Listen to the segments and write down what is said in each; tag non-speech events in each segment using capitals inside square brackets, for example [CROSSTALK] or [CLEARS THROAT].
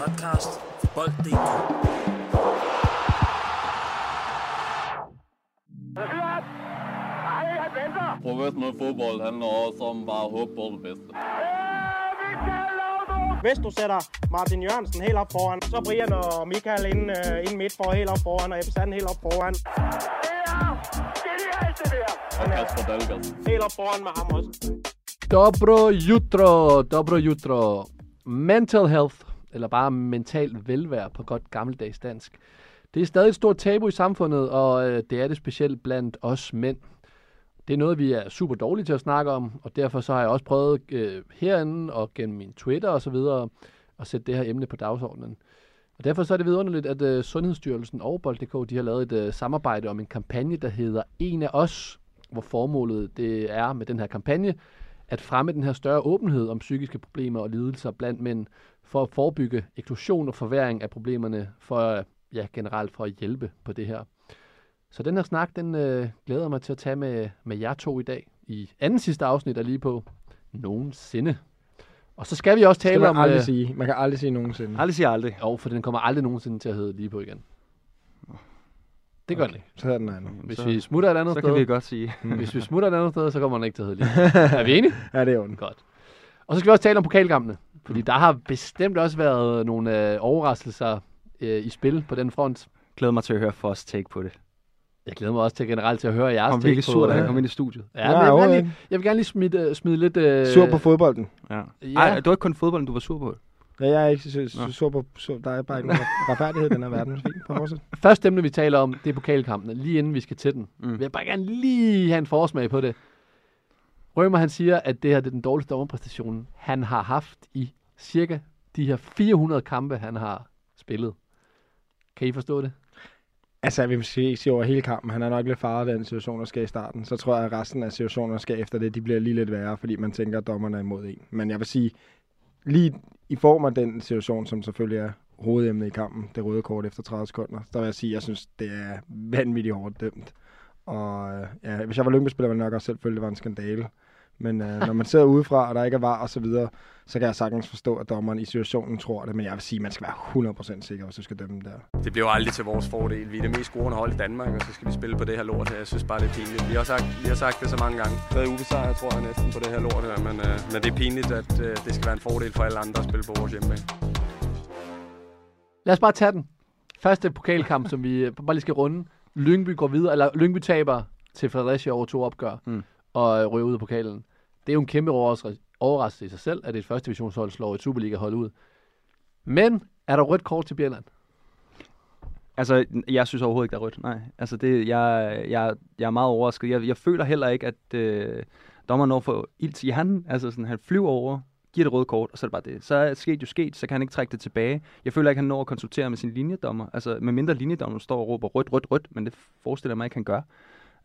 podcast for bold.dk. Professionel fodbold handler også om bare at håbe på det bedste. Hvis du sætter Martin Jørgensen helt op foran, så Brian og Michael ind, uh, ind midt for helt op foran, og Ebbe Sand helt op foran. Og Kasper Dahlgaard. Helt op foran med ham også. Dobro jutro, dobro jutro. Mental health, eller bare mental velvære på godt gammeldags dansk. Det er stadig et stort tabu i samfundet, og øh, det er det specielt blandt os mænd. Det er noget, vi er super dårlige til at snakke om, og derfor så har jeg også prøvet øh, herinde og gennem min Twitter og så videre at sætte det her emne på dagsordenen. Og derfor så er det vidunderligt, at øh, Sundhedsstyrelsen og Bold.dk de har lavet et øh, samarbejde om en kampagne, der hedder En af os, hvor formålet det er med den her kampagne at fremme den her større åbenhed om psykiske problemer og lidelser blandt mænd, for at forebygge eksklusion og forværing af problemerne, for ja, generelt for at hjælpe på det her. Så den her snak, den øh, glæder mig til at tage med, med jer to i dag, i anden sidste afsnit af lige på nogensinde. Og så skal vi også tale om... man aldrig øh, sige. Man kan aldrig sige nogensinde. Aldrig siger aldrig. Jo, for den kommer aldrig nogensinde til at hedde lige på igen. Det gør okay. den ikke. Så hedder den anden. Hvis Så- vi smutter et andet Så sted, kan vi godt sige. [LAUGHS] hvis vi smutter et andet sted, så kommer den ikke til at hedde lige. [LAUGHS] er vi enige? Ja, det er ondt. Godt. Og så skal vi også tale om pokalkampene. Fordi der har bestemt også været nogle øh, overraskelser øh, i spil på den front. Glæder mig til at høre Foss take på det. Jeg glæder mig også til generelt til at høre jeres er take sur, da på, han øh, kom ind i studiet. Ja, Ja, men jeg, vil jo, lige, jeg vil gerne lige smide, øh, smide lidt... Øh, Sur på fodbolden. Ja. Ja. Ej, det var ikke kun fodbolden, du var sur på. Ja, jeg er ikke så, så, sur på... Så, der er bare ikke nogen [LAUGHS] retfærdighed i den her verden. Fint, på. Første emne, vi taler om, det er pokalkampene. Lige inden vi skal til den. Mm. Vil jeg bare gerne lige have en forsmag på det. Rømer, han siger, at det her det er den dårligste dommerpræstation, han har haft i cirka de her 400 kampe, han har spillet. Kan I forstå det? Altså, jeg vil sige, sige over hele kampen. Han er nok lidt faret af den situation, der skal i starten. Så tror jeg, at resten af situationer, der skal efter det, de bliver lige lidt værre, fordi man tænker, at dommerne er imod en. Men jeg vil sige, lige i form af den situation, som selvfølgelig er hovedemnet i kampen, det røde kort efter 30 sekunder, der vil jeg sige, at jeg synes, det er vanvittigt hårdt dømt. Og øh, ja, hvis jeg var Lyngby-spiller, ville jeg nok også selv føle, det var en skandale. Men øh, når man sidder udefra, og der ikke er var og så videre, så kan jeg sagtens forstå, at dommeren i situationen tror det. Men jeg vil sige, at man skal være 100% sikker, hvis du skal dømme der. Det bliver jo aldrig til vores fordel. Vi er det mest scorende hold i Danmark, og så skal vi spille på det her lort her. Jeg synes bare, det er pinligt. Vi har sagt, vi har sagt det så mange gange. Der er ubesejret, tror jeg, næsten på det her lort her. Men, øh, men det er pinligt, at øh, det skal være en fordel for alle andre at spille på vores hjemmebane. Lad os bare tage den. Første pokalkamp, som vi øh, bare lige skal runde. Lyngby går videre, eller Lyngby taber til Fredericia over to opgør, Mm og øh, ryger ud af pokalen. Det er jo en kæmpe overraskelse i sig selv, at et første divisionshold slår et Superliga-hold ud. Men er der rødt kort til Bjelland? Altså, jeg synes overhovedet ikke, der er rødt. Nej. Altså, det, jeg, jeg, jeg er meget overrasket. Jeg, jeg føler heller ikke, at øh, dommeren når for ilt i handen. Altså, sådan, han flyver over, giver det røde kort, og så er det bare det. Så er sket jo sket, så kan han ikke trække det tilbage. Jeg føler ikke, han når at konsultere med sin linjedommer. Altså, med mindre linjedommer står og råber rødt, rødt, rødt, men det forestiller jeg mig ikke, han gør.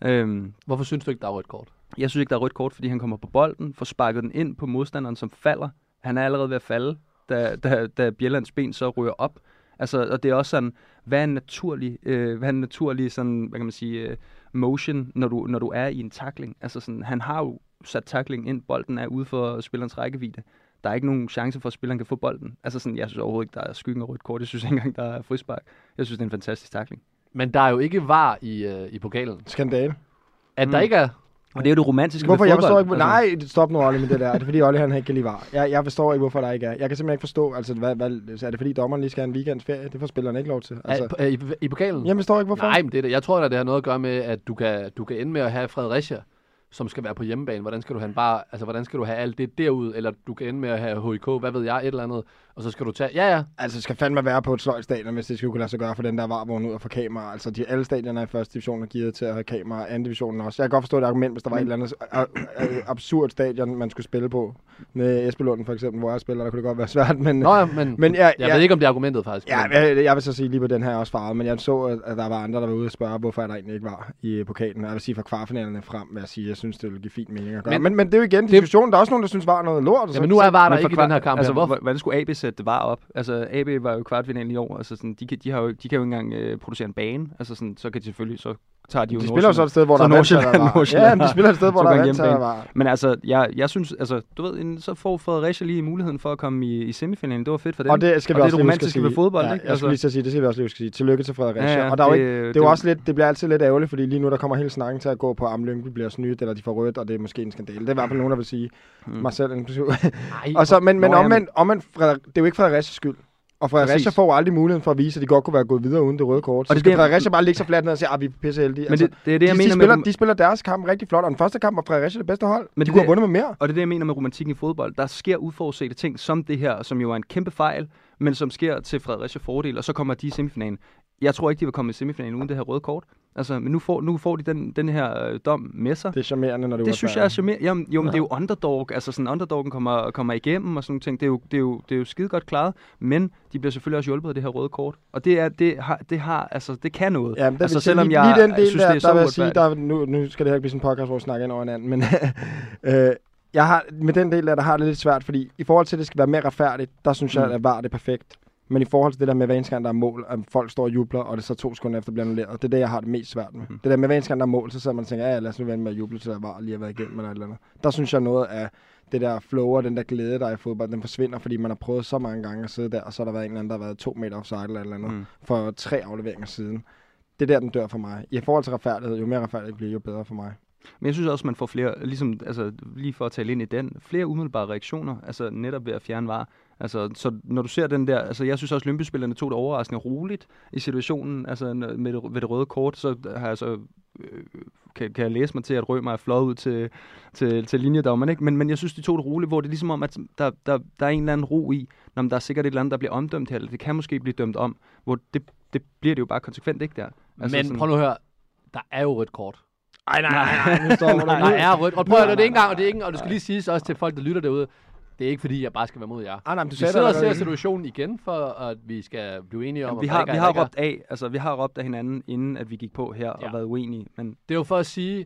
Øhm, Hvorfor synes du ikke, der er rødt kort? Jeg synes ikke, der er rødt kort, fordi han kommer på bolden, får sparket den ind på modstanderen, som falder. Han er allerede ved at falde, da, da, da Bjellands ben så ryger op. Altså, og det er også sådan, hvad er en naturlig, øh, hvad er en naturlig sådan, hvad kan man sige, øh, motion, når du, når du er i en takling? Altså sådan, han har jo sat takling ind, bolden er ude for spillerens rækkevidde. Der er ikke nogen chance for, at spilleren kan få bolden. Altså sådan, jeg synes overhovedet ikke, der er skyggen af rødt kort. Jeg synes ikke engang, der er frispark. Jeg synes, det er en fantastisk takling. Men der er jo ikke var i, øh, i pokalen. Skandale. At mm. der ikke er... Og det er jo det romantiske Hvorfor? ved Jeg fodbold. forstår ikke. Altså, Nej, stop nu, Olli, med det der. Det er fordi, Olli han ikke kan lide var. Jeg, jeg forstår ikke, hvorfor der ikke er. Jeg kan simpelthen ikke forstå, altså, hvad, hvad, så er det fordi, dommeren lige skal have en weekends ferie? Det får spillerne ikke lov til. Altså, er, i, I pokalen? jeg forstår ikke, hvorfor. Nej, men det, er det. jeg tror, at det har noget at gøre med, at du kan, du kan ende med at have Fredericia, som skal være på hjemmebane. Hvordan skal du have en bare, altså hvordan skal du have alt det derud, eller du kan ende med at have HIK, hvad ved jeg, et eller andet, og så skal du tage, ja ja, Altså, det skal fandme være på et sløjstadion, hvis det skal kunne lade sig gøre for den der varvogn ud og få kamera. Altså, de, alle stadioner i første division er givet til at have kamera, anden divisionen også. Jeg kan godt forstå et argument, hvis der var et eller andet øh, øh, absurd stadion, man skulle spille på. Med Esbelunden for eksempel, hvor jeg spiller, der kunne det godt være svært. Men, Nå ja, men, men jeg, jeg ved ikke, om det er argumentet faktisk. Ja, jeg, jeg vil så sige lige på den her også farvet, men jeg så, at- der var andre, der var ude og spørge, hvorfor der egentlig ikke var i pokalen. Og Jeg vil sige, fra kvartfinalerne frem, vil jeg sige, jeg synes, det vil give fin mening at gøre. Men- Men, men, det er jo igen diskussionen. Der er også nogen, der synes, var noget lort. ja, så- men nu er var der ikke i den her kamp Altså. Hvorfor? hvor- hvordan skulle AB sætte det var op? Altså, AB var jo kvartfinalen i år. Altså, sådan, de, kan, de, har jo, de kan jo ikke engang øh, producere en bane. Altså, sådan, så kan de selvfølgelig, så tager de jo De spiller jo så et sted, hvor Så der er Nordsjælland-. Nordsjælland Ja, men de spiller et sted, [LAUGHS] hvor der er gange vand til at hjemmebane. være. Men altså, jeg, jeg synes, altså, du ved, en, så får Fredericia lige muligheden for at komme i, i semifinalen. Det var fedt for dem. Og det skal vi og også det er romantiske sige. ved fodbold, ja, ikke? Jeg skulle lige sige, det skal vi også lige at sige. Tillykke til Fredericia. Ja, ja, og der er jo det- ikke, det det, er jo også lidt, det bliver altid lidt ærgerligt, fordi lige nu der kommer hele snakken til at gå på, om Lyngby bliver snydt, eller de får rødt, og det er måske en skandale. Det er i hvert fald nogen, der vil sige. Mm. Mig selv inklusive. [LAUGHS] Og så, men, men omvendt, omvendt det er jo ikke Fredericias skyld. Og Fredericia Præcis. får aldrig muligheden for at vise, at de godt kunne være gået videre uden det røde kort. Så Og det er skal det- Fredericia bare ligge så fladt ned og sige, at vi er pisse heldige. Men det, det er det, jeg de, mener de, med... spiller, rom- de spiller deres kamp rigtig flot, og den første kamp var Fredericia det bedste hold. Men de det kunne have vundet med mere. Og det er det, jeg mener med romantikken i fodbold. Der sker uforudsete ting som det her, som jo er en kæmpe fejl, men som sker til Fredericia fordel, og så kommer de i semifinalen. Jeg tror ikke, de vil komme i semifinalen uden det her røde kort. Altså, men nu får, nu får de den, den her øh, dom med sig. Det er charmerende, når det, Det synes jeg er charmerende. Jamen, jo, men det er jo underdog. Altså sådan, underdoggen kommer, kommer igennem og sådan nogle ting. Det er, jo, det, er jo, det er jo skide godt klaret. Men de bliver selvfølgelig også hjulpet af det her røde kort. Og det, er, det, har, det, har, altså, det kan noget. Ja, men altså, vil selvom lige, jeg lige den del synes, der, det er så der vil jeg sige, der, nu, nu skal det her ikke blive sådan en podcast, hvor vi snakker ind over hinanden, men [LAUGHS] øh, jeg har, med den del der, der har det lidt svært, fordi i forhold til, at det skal være mere retfærdigt, der synes jeg, Mm. at var det er perfekt. Men i forhold til det der med, hver eneste gang der er mål, at folk står og jubler, og det så to sekunder efter bliver annulleret, det er det, jeg har det mest svært med. Mhm. Det der med, hver eneste gang der er mål, så sidder man og tænker, ja, lad os nu vente med at juble, til der var lige har været igennem eller et eller andet. Der synes jeg noget af det der flow og den der glæde, der er i fodbold, den forsvinder, fordi man har prøvet så mange gange at sidde der, og så har der været en eller anden, der har været to meter offside eller et eller andet Mm. for tre afleveringer siden. Det er der, den dør for mig. I forhold til retfærdighed, jo mere retfærdigt det bliver, jo bedre for mig. Men jeg synes også, man får flere, ligesom, altså, lige for at tale ind i den, flere umiddelbare reaktioner, altså netop ved at fjerne var. Altså, så når du ser den der, altså jeg synes også, at Lønby-spillerne tog det overraskende roligt i situationen, altså med det, ved det røde kort, så har jeg så, øh, kan, kan jeg læse mig til, at Rømer er fløjet ud til, til, til linjedommeren, ikke? Men, men jeg synes, de tog det roligt, hvor det er ligesom om, at der, der, der er en eller anden ro i, når der er sikkert et eller andet, der bliver omdømt her, eller det kan måske blive dømt om, hvor det, det bliver det jo bare konsekvent, ikke der? Altså Men prøv nu at høre, der er jo rødt kort. Ej, nej, nej, nej, nu står [LAUGHS] du. Der er rødt. Og prøv at det er ikke engang, og det er ikke, og det skal lige siges også til folk, der lytter derude. Det er ikke fordi, jeg bare skal være mod jer. Ah, nej, men du Vi sidder og ser situationen igen, for at vi skal blive enige om, Jamen, vi har, vi har råbt af, altså vi har råbt af hinanden, inden at vi gik på her Ja. og været uenige, men Det er jo for at sige,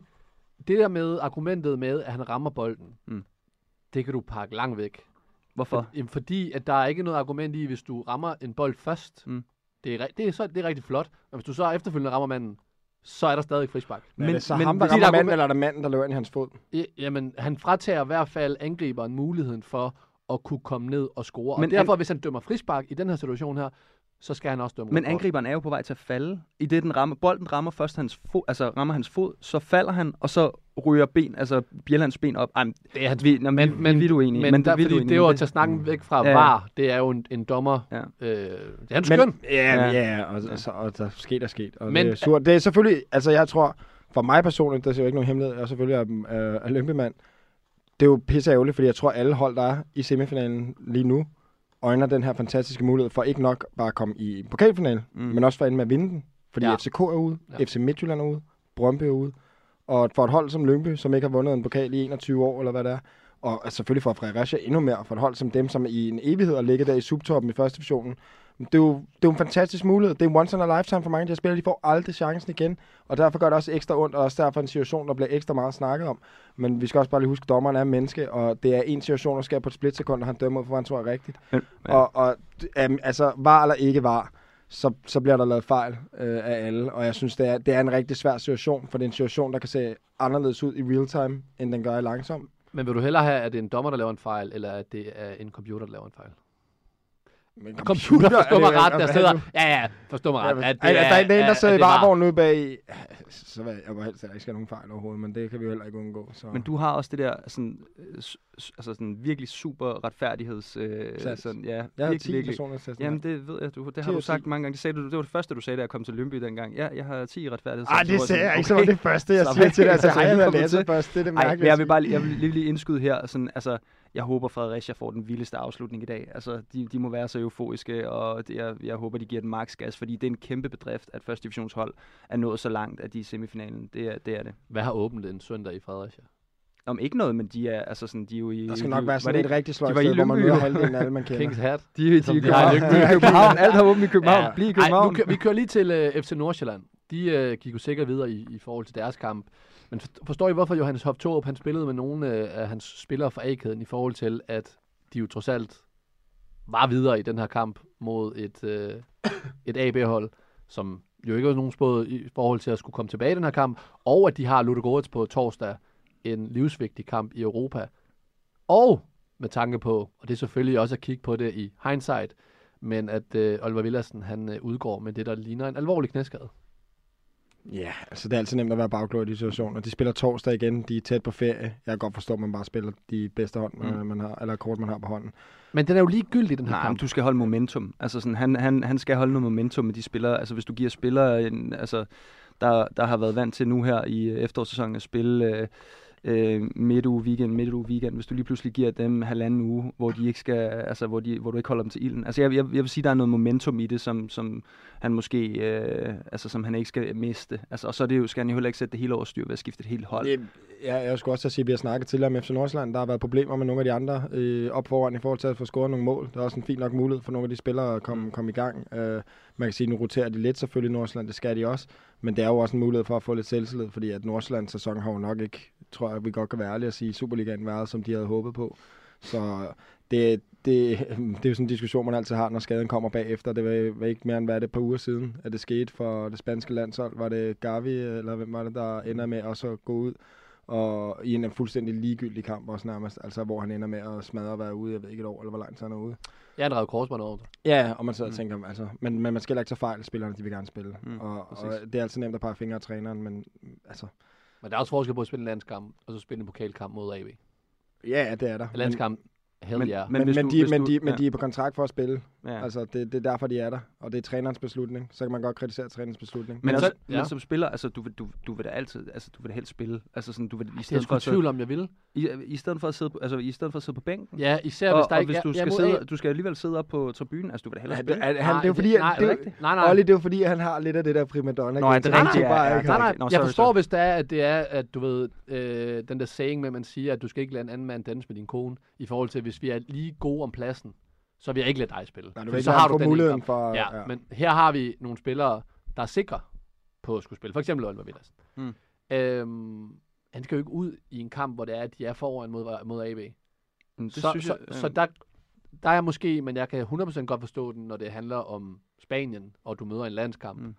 det der med argumentet med, at han rammer bolden, Mm. det kan du pakke langt væk. hvorfor? For, jamen, fordi at der er ikke noget argument i, hvis du rammer en bold først. Mm. Det, er, det, er så, det er rigtig flot. Og hvis du så efterfølgende rammer manden, så er der stadig frispark. Men, er det så men- ham, der rammer der er manden, eller er det manden, der løber ind i hans fod? Jamen, han fratager i hvert fald angriberen muligheden for at kunne komme ned og score. Men og derfor, hvis han dømmer frispark i den her situation her, så skal han også dømme Men angriberen er jo på vej til at falde. I det, den rammer, bolden rammer først hans fod, altså rammer hans fod, så falder han, og så ryger ben, altså Bjellands ben op. Ej, Det er vi, nå, men, men- men, vi er uenige. Men, men der, vi fordi det er jo at tage snakken væk fra Ja. VAR. Det er jo en, en dommer. Ja. Øh, det er en skøn. Men, ja, Ja. og, og, så, og der sket og sket. Og Men- det er surt. Det er selvfølgelig, altså jeg tror, for mig personligt, der er jo ikke nogen hemmelighed, jeg er selvfølgelig er, er, er Lyngby-mand. Det er jo pisse ærgerligt, fordi jeg tror, alle hold, der er i semifinalen lige nu, øjner den her fantastiske mulighed for ikke nok bare at komme i en pokalfinale, Mm. men også for at ende med at vinde den. Fordi Ja. FCK er ude, Ja. ja. FC Midtjylland er ude, Brøndby er ude. Og for et hold som Lyngby, som ikke har vundet en pokal i 21 år, eller hvad det er, og altså selvfølgelig for Fredericia endnu mere, for et hold som dem, som i en evighed har ligget der i subtoppen i første divisionen. Det er, jo, det er jo en fantastisk mulighed. Det er en once in a lifetime for mange af de her spillere. De får aldrig chancen igen. Og derfor gør det også ekstra ondt, og også derfor en situation, der bliver ekstra meget snakket om. Men vi skal også bare lige huske, at dommeren er menneske, og det er en situation, der sker på et splitsekund, og han dømmer ud for, hvad han tror er rigtigt. Ja. Og, og um, altså, var eller ikke var, så, så bliver der lavet fejl øh, af alle. Og jeg synes, det er, det er en rigtig svær situation, for det er en situation, der kan se anderledes ud i real time, end den gør i langsom. Men vil du hellere have, at det er en dommer, der laver en fejl, eller at det er en computer, der laver en fejl? Men Computer, forstå er mig det- ret, der altså, sidder... Ja, ja, forstå mig ret. Ja, At at der, er, der er en, der sidder i at det var- varevognen ude bag... Så vil jeg, må helst heller ikke skal nogen fejl overhovedet, men det kan vi jo heller ikke undgå. Så. Men du har også det der sådan, altså sådan virkelig super retfærdigheds... Øh, Sats. sådan, ja, jeg har virkelig, 10 virkelig. personlighedstester. Jamen, det ved jeg, du, det 10 har du sagt 10. mange gange. Det, sagde du, det var det første, du sagde, da jeg kom til Lønby dengang. Ja, jeg har 10 retfærdighed. Ej, det sagde jeg ikke, så var det første, jeg siger til dig. Altså, [LAUGHS] hej, jeg har læst først. Det er det Ej, mærkelige. men jeg vil bare lige, jeg vil lige, lige indskyde her. Sådan, altså, jeg håber, Fredericia får den vildeste afslutning i dag. Altså, de, de må være så euforiske, og det, jeg, jeg håber, de giver den max gas, fordi det er en kæmpe bedrift, at første divisionshold er nået så langt, at de er i semifinalen. Det er det. Er det. Hvad har åbent en søndag i Fredericia? Om ikke noget, men de er, altså sådan, de er jo i... Der skal nok være var sådan det et rigtig sløjt var sted, hvor man møder halvdelen af alle, man kender. Kings Hat. De, de, de, de har i de, de, København. Alt har åbent i København. Ja. Bliv i Ej, nu, København. vi kører lige til uh, FC Nordsjælland. De uh, gik jo sikkert videre i, i forhold til deres kamp. Men for- forstår I, hvorfor Johannes Hop Torup, han spillede med nogle uh, af hans spillere fra A-kæden i forhold til, at de jo trods alt var videre i den her kamp mod et, uh, et AB-hold, som jo ikke nogen spået i forhold til at skulle komme tilbage i den her kamp, og at de har Ludogorets på torsdag, en livsvigtig kamp i Europa. Og med tanke på, og det er selvfølgelig også at kigge på det i hindsight, men at øh, Oliver Villadsen, han øh, udgår med det, der ligner en alvorlig knæskade. Ja, altså det er altid nemt at være bagklog i de situationer. De spiller torsdag igen, de er tæt på ferie. Jeg kan godt forstå, at man bare spiller de bedste hånd, Mm. mm. man har, eller kort, man har på hånden. Men den er jo ligegyldig, den her Nej, kamp. du skal holde momentum. Altså sådan, han, han, han skal holde noget momentum med de spillere. Altså hvis du giver spillere, en, altså, der, der har været vant til nu her i øh, efterårssæsonen at spille øh, øh, midtuge weekend, midtuge weekend, hvis du lige pludselig giver dem halvanden uge, hvor de ikke skal, altså hvor, de, hvor du ikke holder dem til ilden. Altså jeg, jeg, jeg vil sige, der er noget momentum i det, som, som han måske, øh, altså som han ikke skal miste. Altså, og så er det jo, skal han jo heller ikke sætte det hele over styr ved at skifte et helt hold. Det, ja, jeg skulle også sige, at vi har snakket til om FC Nordsjælland. Der har været problemer med nogle af de andre øh, op foran i forhold til at få scoret nogle mål. Der er også en fin nok mulighed for nogle af de spillere at komme, komme i gang. Øh, man kan sige, at nu roterer de lidt selvfølgelig i Nordsjælland, det skal de også. Men det er jo også en mulighed for at få lidt selvtillid, fordi at Nordsjællands sæson har jo nok ikke, tror jeg, vi godt kan være ærlige at sige, Superligaen været, som de havde håbet på. Så det, det, [LAUGHS] det er jo sådan en diskussion, man altid har, når skaden kommer bagefter. Det var, var ikke mere end, hvad det, et par uger siden, at det skete for det spanske landshold. Var det Gavi, eller hvem var det, der ender med også at gå ud og i en fuldstændig ligegyldig kamp også nærmest, altså hvor han ender med at smadre og være ude, jeg ved ikke et år, eller hvor lang tid han er ude. Jeg har drevet korsbånd over det. Ja, og man sidder og Mm. tænker, altså, men, men man skal heller ikke tage fejl, spillerne de vil gerne spille. Mm, og, og, det er altid nemt at pege fingre af træneren, men altså, Men der er også forskel på at spille en landskamp, og så spille en pokalkamp mod AB. ja, det er der. En landskamp, hell Men- yeah. Men, men, men, du- de, men, du- de, men ja. de er på kontrakt for at spille. Ja. Ja. Altså, det, det er derfor, de er der. Og det er trænerens beslutning. Så kan man godt kritisere trænerens beslutning. Men, Men også, så- men ja. som spiller, altså du vil, du, du vil da altid, altså du vil da helst spille. Altså sådan, du vil, i det er jeg stedet tvivl om, jeg vil. i, i, stedet for at sidde, på- altså i stedet for at sidde på bænken. Ja, især og, hvis der og ikke hvis du skal er mod sidde, du skal alligevel sidde op på tribunen, altså du vil da hellere Ja, spille. det, er, han, Nej, det er jo fordi, det- at, nej, det, er det rigtigt? Nej, nej. Olli, det er jo fordi, han har lidt af det der primadonna. Nå, er det gen, så han rigtigt? skal bare Ja, ja, ikke ja. have- Nej, nej, jeg forstår, hvis det er, at det er, at du ved, øh, den der saying med, at man siger, at du skal ikke lade en anden mand danse med din kone, i forhold til, hvis vi er lige gode om pladsen, så vil jeg ikke lade dig spille. Nej, du vil ikke så har du den muligheden for... Ja, ja, men her har vi nogle spillere, der er sikre på at skulle spille. For eksempel Oliver Villadsen. Mm. Øhm, han skal jo ikke ud i en kamp, hvor det er, at de er foran mod, mod AB. Mm, Det så, synes så, jeg, så der, der er jeg måske, men jeg kan 100% godt forstå den, når det handler om Spanien, og du møder en landskamp. Mm.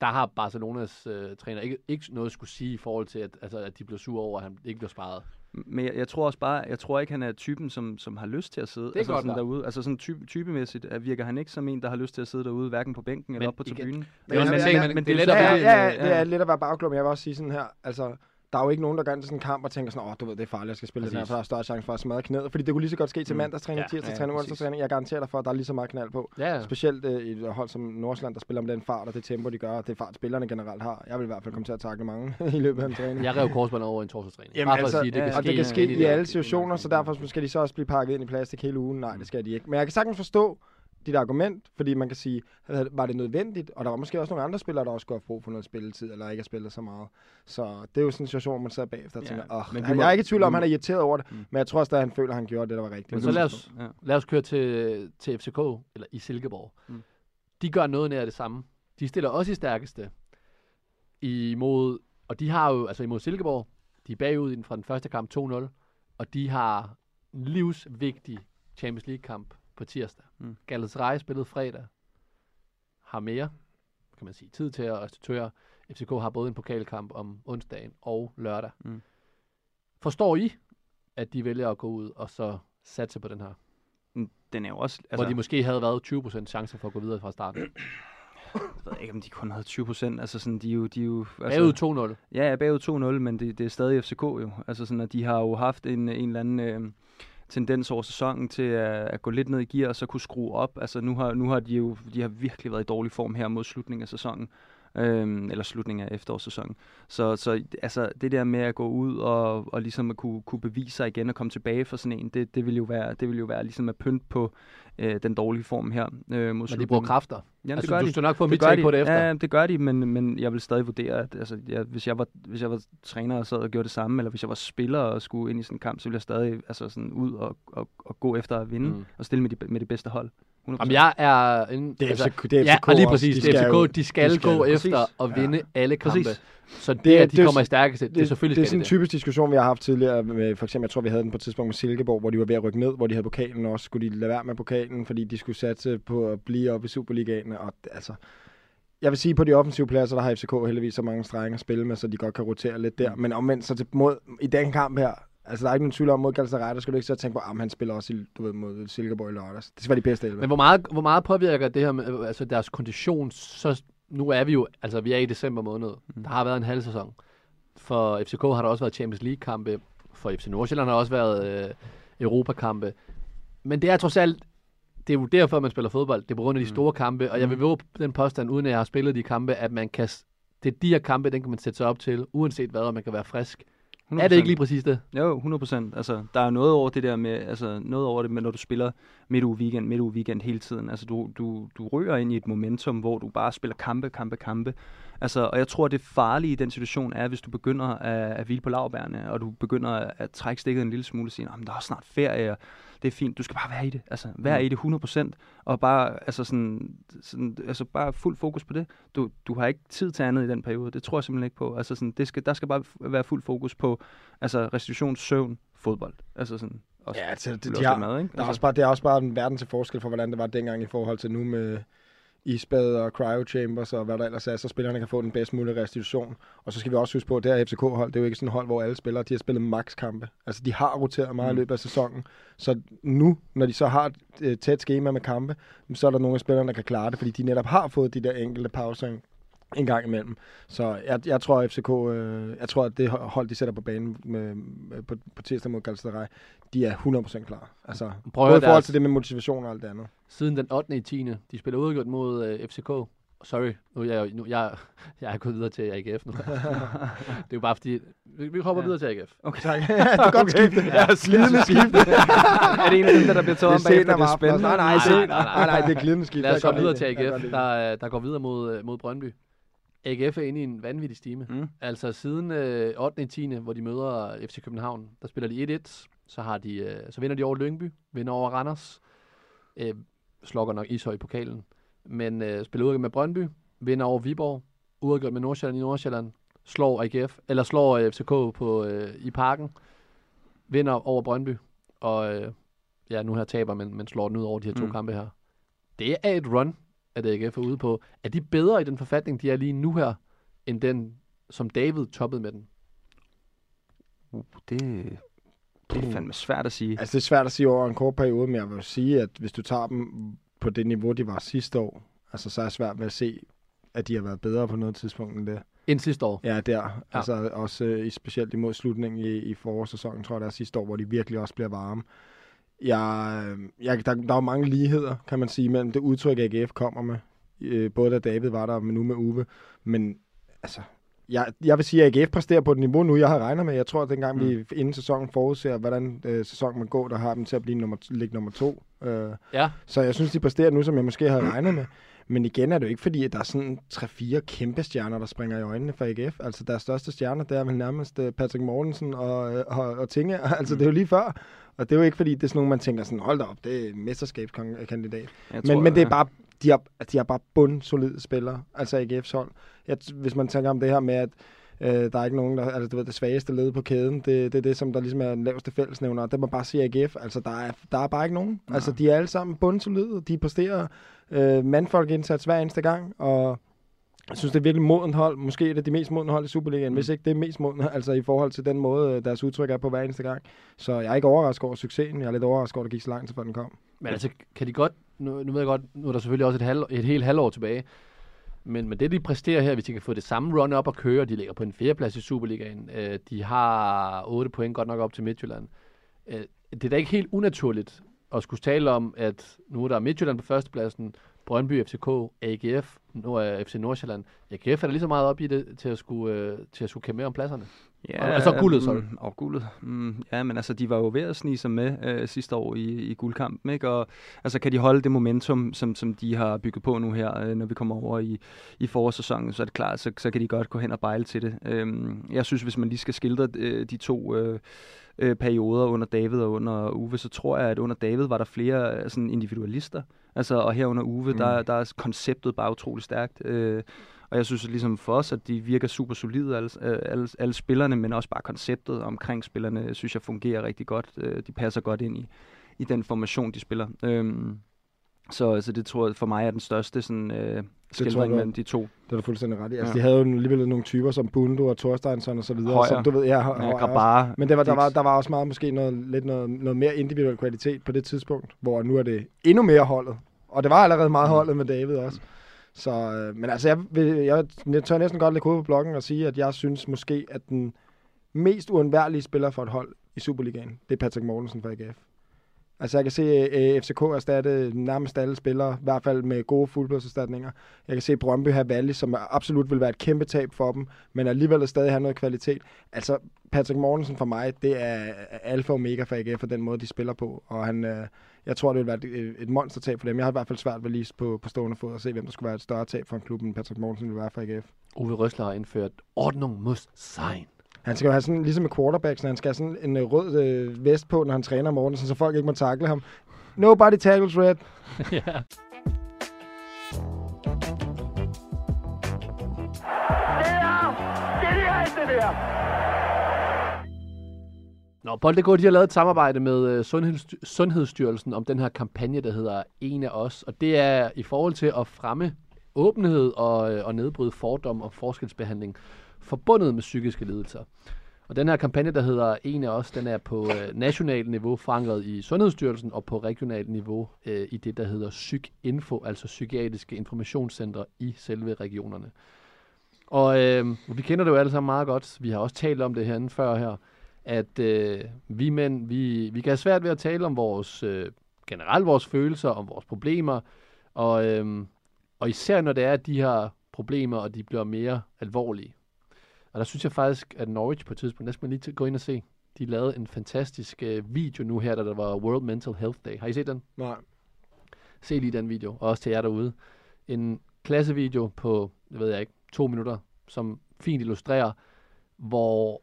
Der har Barcelonas øh, træner ikke, ikke noget at skulle sige i forhold til, at, altså, at de bliver sure over, at han ikke bliver sparet. Men jeg, jeg tror også bare, jeg tror ikke, han er typen, som, som har lyst til at sidde er altså godt sådan derude. Altså sådan type, typemæssigt virker han ikke som en, der har lyst til at sidde derude, hverken på bænken eller Men op på tribunen. Det også men- en ting, men- men, men det er det det lidt at være bagklub, men jeg vil også sige sådan her, altså, der er jo ikke nogen, der går ind til sådan en kamp og tænker sådan, åh, du ved, det er farligt, jeg skal spille den her, Præcis. for der er større chance for at smadre knæet. Fordi det kunne lige så godt ske til Mm. mandagstræning, Ja, tirsdagstræning, ja, onsdagstræning. Jeg garanterer dig for, at der er lige så meget knald på. Ja, ja. Specielt øh, i et hold som Nordsjælland, der spiller med den fart og det tempo, de gør, og det fart, spillerne generelt har. Jeg vil i hvert fald komme til at takle mange [LAUGHS] i løbet af en træning. Jeg rev korsbånd over i en torsdagstræning. Jamen, Bare for altså, at sige, det ja, kan og ske, det kan ske i det. alle situationer, så derfor skal de så også blive pakket ind i plastik hele ugen. Nej, det skal de ikke. Men jeg kan sagtens forstå dit argument, fordi man kan sige, var det nødvendigt? Og der var måske også nogle andre spillere, der også skulle have brug for noget spilletid, eller ikke har spillet så meget. Så det er jo sådan en situation, hvor man sidder bagefter og Ja, tænker, åh, men han, må- jeg er ikke i tvivl om, at han er irriteret over det, Mm. men jeg tror også, at han føler, at han gjorde det, der var rigtigt. Men så lad os, Ja. lad os køre til, til FCK, eller i Silkeborg. Mm. Mm. De gør noget nær det samme. De stiller også i stærkeste imod, og de har jo, altså imod Silkeborg, de er bagud fra den første kamp 2-0, og de har en livsvigtig Champions League-kamp på tirsdag. Mm. Galatasaray spillet fredag, har mere, kan man sige, tid til at restituere. FCK har både en pokalkamp om onsdagen og lørdag. Mm. Forstår I, at de vælger at gå ud og så satse på den her? Mm, Den er jo også... Altså, hvor de måske havde været 20% chance for at gå videre fra starten. [CLEARS THROAT] jeg ved ikke, om de kun havde 20 procent. Altså sådan, de er jo... De er jo Bagud altså, 2-0. Ja, ja, bagud 2-0, men det, det er stadig FCK jo. Altså sådan, at de har jo haft en, en eller anden øh, tendens over sæsonen til at, at gå lidt ned i gear og så kunne skrue op. Altså nu har, nu har de jo de har virkelig været i dårlig form her mod slutningen af sæsonen. Øhm, eller slutningen af efterårssæsonen. Så, så altså, det der med at gå ud og, og ligesom at kunne, kunne bevise sig igen og komme tilbage for sådan en, det, det vil jo være, det vil jo være ligesom at pynte på øh, den dårlige form her øh, mod Men de slutningen. bruger kræfter. Jamen, altså, det gør du de. skal nok Det mit de. på det efter. Ja, det gør de, men, men jeg vil stadig vurdere, at altså, jeg, hvis, jeg var, hvis jeg var træner og sad og gjorde det samme, eller hvis jeg var spiller og skulle ind i sådan en kamp, så ville jeg stadig altså, sådan ud og, og, og gå efter at vinde, Mm. og stille med de, med de bedste hold. 100%. Jamen, jeg er... En, Det er altså, FCK, det er ja, FCK og lige også. præcis. De det er skal FCK, jo- de skal, de skal gå efter at vinde alle kampe. Præcis. Så det, Det at de det er kommer i stærkeste, det, det er selvfølgelig det er sådan en typisk diskussion, vi har haft tidligere. Med, for eksempel, jeg tror, vi havde den på et tidspunkt med Silkeborg, hvor de var ved at rykke ned, hvor de havde pokalen også. Skulle de lade være med pokalen, fordi de skulle satse på at blive oppe i Superligaen. Og, altså, jeg vil sige, på de offensive pladser, der har FCK heldigvis så mange strenge at spille med, så de godt kan rotere lidt der. Men omvendt, så til mod, i den kamp her, altså der er ikke nogen tvivl om, mod Galatasaray, der skal du ikke så tænke på, at han spiller også i, du ved, mod Silkeborg i lørdags. Det skal være de bedste 11. Men hvor meget, hvor meget påvirker det her med altså deres kondition? Så nu er vi jo, altså vi er i december måned. Mm. Der har været en halv sæson. For FCK har der også været Champions League-kampe. For FC Nordsjælland har der også været øh, Europakampe. Men det er trods alt, det er jo derfor, man spiller fodbold. Det er på grund af de store kampe. Og jeg vil våge den påstand, uden at jeg har spillet de kampe, at man kan, det er de her kampe, den kan man sætte sig op til, uanset hvad, og man kan være frisk. 100%. Er det ikke lige præcis det? Jo, 100 procent. Altså, der er noget over det der med, altså, noget over det med, når du spiller midt uge weekend, midt uge weekend hele tiden. Altså, du, du, du rører ind i et momentum, hvor du bare spiller kampe, kampe, kampe. Altså, og jeg tror, det farlige i den situation er, hvis du begynder at, at hvile på lavbærene, og du begynder at, at trække stikket en lille smule og sige, "Nå, men der er snart ferie, og det er fint, du skal bare være i det. Altså, vær Mm. i det 100%, og bare, altså sådan, sådan, altså bare fuld fokus på det. Du, du har ikke tid til andet i den periode. Det tror jeg simpelthen ikke på. Altså sådan, det skal, der skal bare være fuld fokus på altså restitution, søvn, fodbold. Altså sådan, også, Ja, altså, det- vel de har- mad, ikke? Der er Altså, også bare, det er også bare en verden til forskel for, hvordan det var dengang i forhold til nu med isbad og cryo chambers og hvad der ellers er, så spillerne kan få den bedst mulige restitution. Og så skal vi også huske på, at det her FCK-hold, det er jo ikke sådan et hold, hvor alle spillere, de har spillet max-kampe. Altså, de har roteret meget i Mm. løbet af sæsonen. Så nu, når de så har et øh, tæt schema med kampe, så er der nogle af spillerne, der kan klare det, fordi de netop har fået de der enkelte pauser en- gang imellem. Så jeg, jeg tror, at FCK, øh, jeg tror, at det hold, de sætter på banen med, med, på, på tirsdag mod Galatasaray, de er 100% klar. Altså, Prøv både i forhold deres- til det med motivation og alt det andet. Siden den 8. i 10. De spiller udgjort mod øh, FCK. Sorry, nu er jeg, nu, jeg, [LAUGHS] jeg er gået videre til AGF nu. [LAUGHS] det er jo bare fordi, vi, vi hopper Ja. videre til AGF. okay. Tak. [LAUGHS] det er godt skifte. Ja, glidende skifte. er det en af dem, der, der bliver taget om bagefter? Det er spændende. Nej, nej, Nej, nej, nej, nej, det er glidende skift. Lad os hoppe videre til AGF, der, der går videre mod, øh, mod Brøndby. AGF er inde i en vanvittig stime. Mm. Altså siden øh, 8. i 10. hvor de møder FC København, der spiller de 1-1. Så, har de, øh, så vinder de over Lyngby, vinder over Randers. Øh, slår nok Ishøj i pokalen. Men øh, spiller udgjort med Brøndby, vinder over Viborg, udgjort med Nordsjælland i Nordsjælland, slår AGF, eller slår øh, FCK på, øh, i parken, vinder over Brøndby, og øh, ja, nu her taber, men, men slår den ud over de her to mm. kampe her. Det er et run, at AGF er ude på. Er de bedre i den forfatning, de er lige nu her, end den, som David toppede med den? Uh, det, det er fandme svært at sige. Altså, det er svært at sige over en kort periode, men jeg vil sige, at hvis du tager dem på det niveau, de var sidste år, altså, så er jeg svært ved at se, at de har været bedre på noget tidspunkt end det. End sidste år. Ja, der. Ja. Altså også øh, specielt imod slutningen i, i forårssæsonen, tror jeg, der er sidste år, hvor de virkelig også bliver varme. Jeg, øh, jeg, der, der er jo mange ligheder, kan man sige, mellem det udtryk, AGF kommer med. Øh, både da David var der, men nu med Uwe. Men altså, jeg, jeg vil sige, at AGF præsterer på et niveau nu, jeg har regnet med. Jeg tror, at dengang mm. vi inden sæsonen forudser, hvordan øh, sæsonen vil gå, der har dem til at blive nummer, ligge nummer to. Øh, Ja. så jeg synes, de præsterer nu, som jeg måske havde regnet med. Men igen er det jo ikke fordi, at der er sådan 3-4 kæmpe stjerner, der springer i øjnene for AGF. Altså deres største stjerner, det er vel nærmest øh, Patrick Mortensen og, øh, og, og Tinge. [LAUGHS] Altså det er jo lige før. Og det er jo ikke fordi, det er sådan nogle, man tænker sådan, hold da op, det er mesterskabskandidat. Men, men det er bare, de har, de har bare bundsolide spillere, altså AGF's hold. Jeg, hvis man tænker om det her med, at øh, der er ikke nogen, der, altså du ved, det svageste led på kæden, det, det er det, som der ligesom er den laveste fællesnævner, og det må bare sige AGF, altså der er, der er bare ikke nogen. Nej. Altså de er alle sammen bundsolide, de præsterer øh, mandfolk indsats hver eneste gang, og jeg synes, det er virkelig modent hold. Måske er det de mest modne hold i Superligaen, mm. hvis ikke det er mest modne, [LAUGHS] altså i forhold til den måde, øh, deres udtryk er på hver eneste gang. Så jeg er ikke overrasket over succesen. Jeg er lidt overrasket over, at det gik så lang tid, før den kom. Men altså, kan de godt, nu, nu ved jeg godt, nu er der selvfølgelig også et, halv, et helt halvår tilbage, men, men det, de præsterer her, hvis de kan få det samme run op og køre, de ligger på en fjerdeplads i Superligaen, øh, de har 8 point godt nok op til Midtjylland. Øh, det er da ikke helt unaturligt at skulle tale om, at nu er der Midtjylland på førstepladsen, Brøndby, FCK, AGF, nu er FC Nordsjælland. AGF er der lige så meget op i det, til at skulle, øh, til at skulle kæmpe med om pladserne. Ja, Og- altså guldet, sorry. mm, Og guldet. Mm, ja, men altså, de var jo ved at snige sig med øh, sidste år i, i guldkampen, ikke? Og altså, kan de holde det momentum, som, som de har bygget på nu her, øh, når vi kommer over i, i forårssæsonen, så er det klart, så, så kan de godt gå hen og bejle til det. Øhm, jeg synes, hvis man lige skal skildre øh, de to øh, øh, perioder under David og under Uwe, så tror jeg, at under David var der flere øh, sådan individualister. Altså, og her under Uwe, mm. der, der er konceptet bare utrolig stærkt. Øh, og jeg synes ligesom for os, at de virker super solide, alle, øh, alle, alle spillerne, men også bare konceptet omkring spillerne, synes jeg fungerer rigtig godt. Øh, De passer godt ind i, i den formation, de spiller. Øhm, så altså, det tror jeg for mig er den største sådan, øh, skildring du- mellem de to. Det er du fuldstændig ret i. Altså, Ja. de havde jo alligevel nogle typer som Bundo og Thorsteinsson og så videre. Højer. Som, du ved, ja, hø- Ja. Grabara. Men det var, der, var, der var også meget måske noget, lidt noget, noget mere individuel kvalitet på det tidspunkt, hvor nu er det endnu mere holdet. Og det var allerede meget holdet med David også. Så, øh, men altså, jeg, vil, jeg, jeg tør næsten godt lægge hovedet på blokken og sige, at jeg synes måske, at den mest uundværlige spiller for et hold i Superligaen, det er Patrick Mortensen fra AGF. Altså, jeg kan se øh, FCK erstatte nærmest alle spillere, i hvert fald med gode fuldblodserstatninger. Jeg kan se Brøndby have Valli, som absolut vil være et kæmpe tab for dem, men alligevel stadig have noget kvalitet. Altså, Patrick Mortensen for mig, det er alfa og omega for AGF for den måde, de spiller på. Og han, øh, jeg tror, det vil være et, et monstertab for dem. Jeg har i hvert fald svært ved lige på, på stående fod at se, hvem der skulle være et større tab for en klub, end Patrick Mortensen vil være for AGF. Uwe Røsler har indført Ordnung muss sein. Han skal jo have sådan, ligesom med quarterbacks, han skal have sådan en øh, rød øh, vest på, når han træner Mortensen, så folk ikke må takle ham. Nobody tackles red. [LAUGHS] ja. Nå, Bold.dk, de har lavet et samarbejde med øh, Sundhedsstyr- Sundhedsstyrelsen om den her kampagne, der hedder En af os. Og det er i forhold til at fremme åbenhed og, øh, og nedbryde fordom og forskelsbehandling forbundet med psykiske lidelser. Og den her kampagne, der hedder En af os, den er på øh, nationalt niveau forankret i Sundhedsstyrelsen og på regionalt niveau øh, i det, der hedder PsykInfo, altså psykiatriske informationscentre i selve regionerne. Og øh, vi kender det jo alle sammen meget godt. Vi har også talt om det herinde før her, at øh, vi mænd, vi, vi kan have svært ved at tale om vores, øh, generelt vores følelser, om vores problemer, og, øh, og især når det er de her problemer, og de bliver mere alvorlige. Og der synes jeg faktisk, at Norwich på et tidspunkt, der skal man lige til- gå ind og se, de lavede en fantastisk øh, video nu her, da der var World Mental Health Day. Har I set den? Nej. Se lige den video, og også til jer derude. En klassevideo på, jeg ved jeg ikke, to minutter, som fint illustrerer, hvor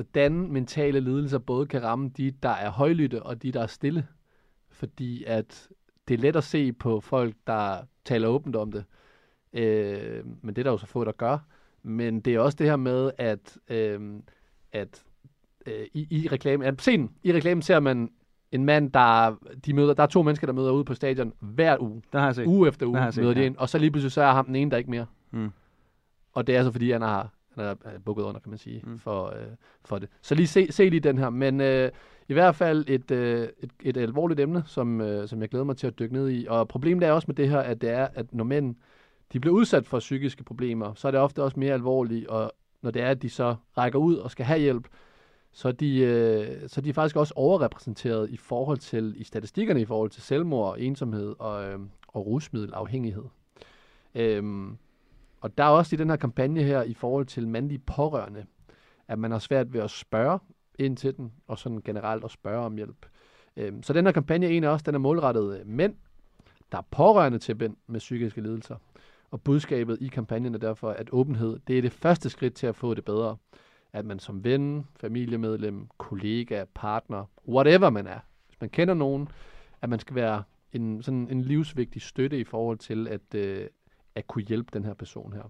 hvordan mentale lidelser både kan ramme de, der er højlytte, og de, der er stille. Fordi at det er let at se på folk, der taler åbent om det. Øh, men det er der jo så få, der gør. Men det er også det her med, at, øh, at øh, i, i reklamen, at scenen, i reklamen ser man en mand, der, de møder, der er to mennesker, der møder ude på stadion hver uge. Der har jeg set. Uge efter uge set, møder de ja. ind, og så lige pludselig så er ham den ene, der ikke mere. Mm. Og det er så fordi, han har han er bukket under, kan man sige, mm. for, øh, for det. Så lige se, se lige den her. Men øh, i hvert fald et, øh, et, et alvorligt emne, som, øh, som jeg glæder mig til at dykke ned i. Og problemet er også med det her, at det er, at når mænd de bliver udsat for psykiske problemer, så er det ofte også mere alvorligt, og når det er, at de så rækker ud og skal have hjælp, så er de, øh, så er de faktisk også overrepræsenteret i forhold til, i statistikkerne i forhold til selvmord, ensomhed og, øh, og rusmiddelafhængighed. Øhm, og der er også i den her kampagne her, i forhold til mandlige pårørende, at man har svært ved at spørge ind til den, og sådan generelt at spørge om hjælp. Øhm, så den her kampagne en af os, den er målrettet øh, mænd, der er pårørende til mænd med psykiske lidelser. Og budskabet i kampagnen er derfor, at åbenhed, det er det første skridt til at få det bedre. At man som ven, familiemedlem, kollega, partner, whatever man er, hvis man kender nogen, at man skal være en, sådan en livsvigtig støtte i forhold til at, øh, at kunne hjælpe den her person her.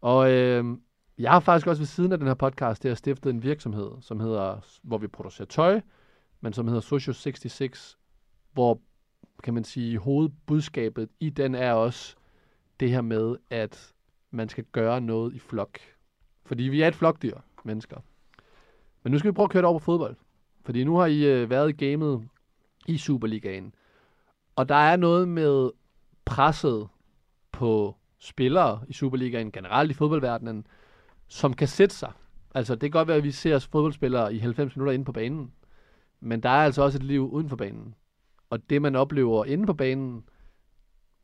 Og øh, jeg har faktisk også ved siden af den her podcast, det har stiftet en virksomhed, som hedder, hvor vi producerer tøj, men som hedder Socio66, hvor kan man sige, hovedbudskabet i den er også det her med, at man skal gøre noget i flok. Fordi vi er et flokdyr, mennesker. Men nu skal vi prøve at køre det over på fodbold. Fordi nu har I øh, været i gamet i Superligaen. Og der er noget med presset på spillere i Superligaen, generelt i fodboldverdenen, som kan sætte sig. Altså, det kan godt være, at vi ser os fodboldspillere i 90 minutter inde på banen. Men der er altså også et liv uden for banen. Og det, man oplever inde på banen,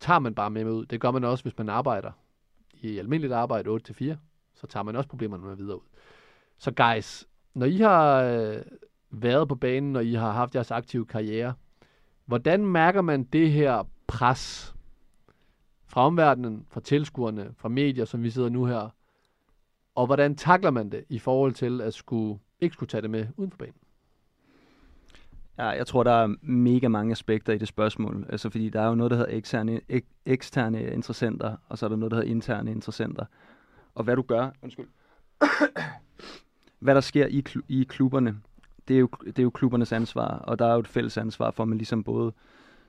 tager man bare med ud. Det gør man også, hvis man arbejder i almindeligt arbejde 8-4. Så tager man også problemerne med videre ud. Så guys, når I har øh, været på banen, når I har haft jeres aktive karriere, hvordan mærker man det her pres fra omverdenen, fra tilskuerne, fra medier, som vi sidder nu her? Og hvordan takler man det i forhold til at skulle, ikke skulle tage det med uden for banen? Ja, jeg tror, der er mega mange aspekter i det spørgsmål. Altså, fordi der er jo noget, der hedder eksterne, ek, eksterne interessenter, og så er der noget, der hedder interne interessenter. Og hvad du gør, undskyld, hvad der sker i, i klubberne, det er, jo, det er jo klubbernes ansvar, og der er jo et fælles ansvar for, at man ligesom både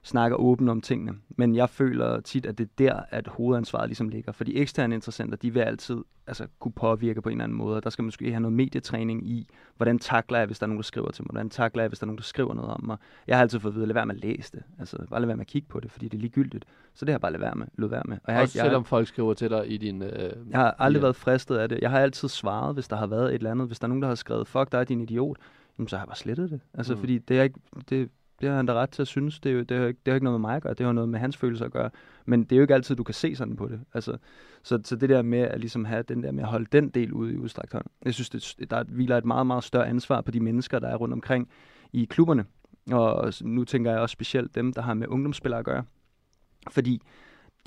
snakker åbent om tingene. Men jeg føler tit, at det er der, at hovedansvaret ligesom ligger. For de eksterne interessenter, de vil altid altså, kunne påvirke på en eller anden måde. Der skal måske have noget medietræning i, hvordan takler jeg, hvis der er nogen, der skriver til mig? Hvordan takler jeg, hvis der er nogen, der skriver noget om mig? Jeg har altid fået at vide, lad være med at læse det. Altså, bare lad være med at kigge på det, fordi det er ligegyldigt. Så det har jeg bare lad være med. Lad være med. Og jeg, Også jeg, selvom folk skriver til dig i din... Øh, jeg har aldrig Ja. været fristet af det. Jeg har altid svaret, hvis der har været et eller andet. Hvis der er nogen, der har skrevet, fuck dig, din idiot, jamen, så har jeg bare slettet det. Altså, mm. fordi det er ikke, det, det har han da ret til at synes. Det, er jo, det, har, ikke- det har ikke noget med mig at gøre. Det har noget med hans følelser at gøre. Men det er jo ikke altid, du kan se sådan på det. Altså, så, så det der med at ligesom have den der med at holde den del ude i udstrakt hånd. Jeg synes, det, der hviler et meget, meget større ansvar på de mennesker, der er rundt omkring i klubberne. Og nu tænker jeg også specielt dem, der har med ungdomsspillere at gøre. Fordi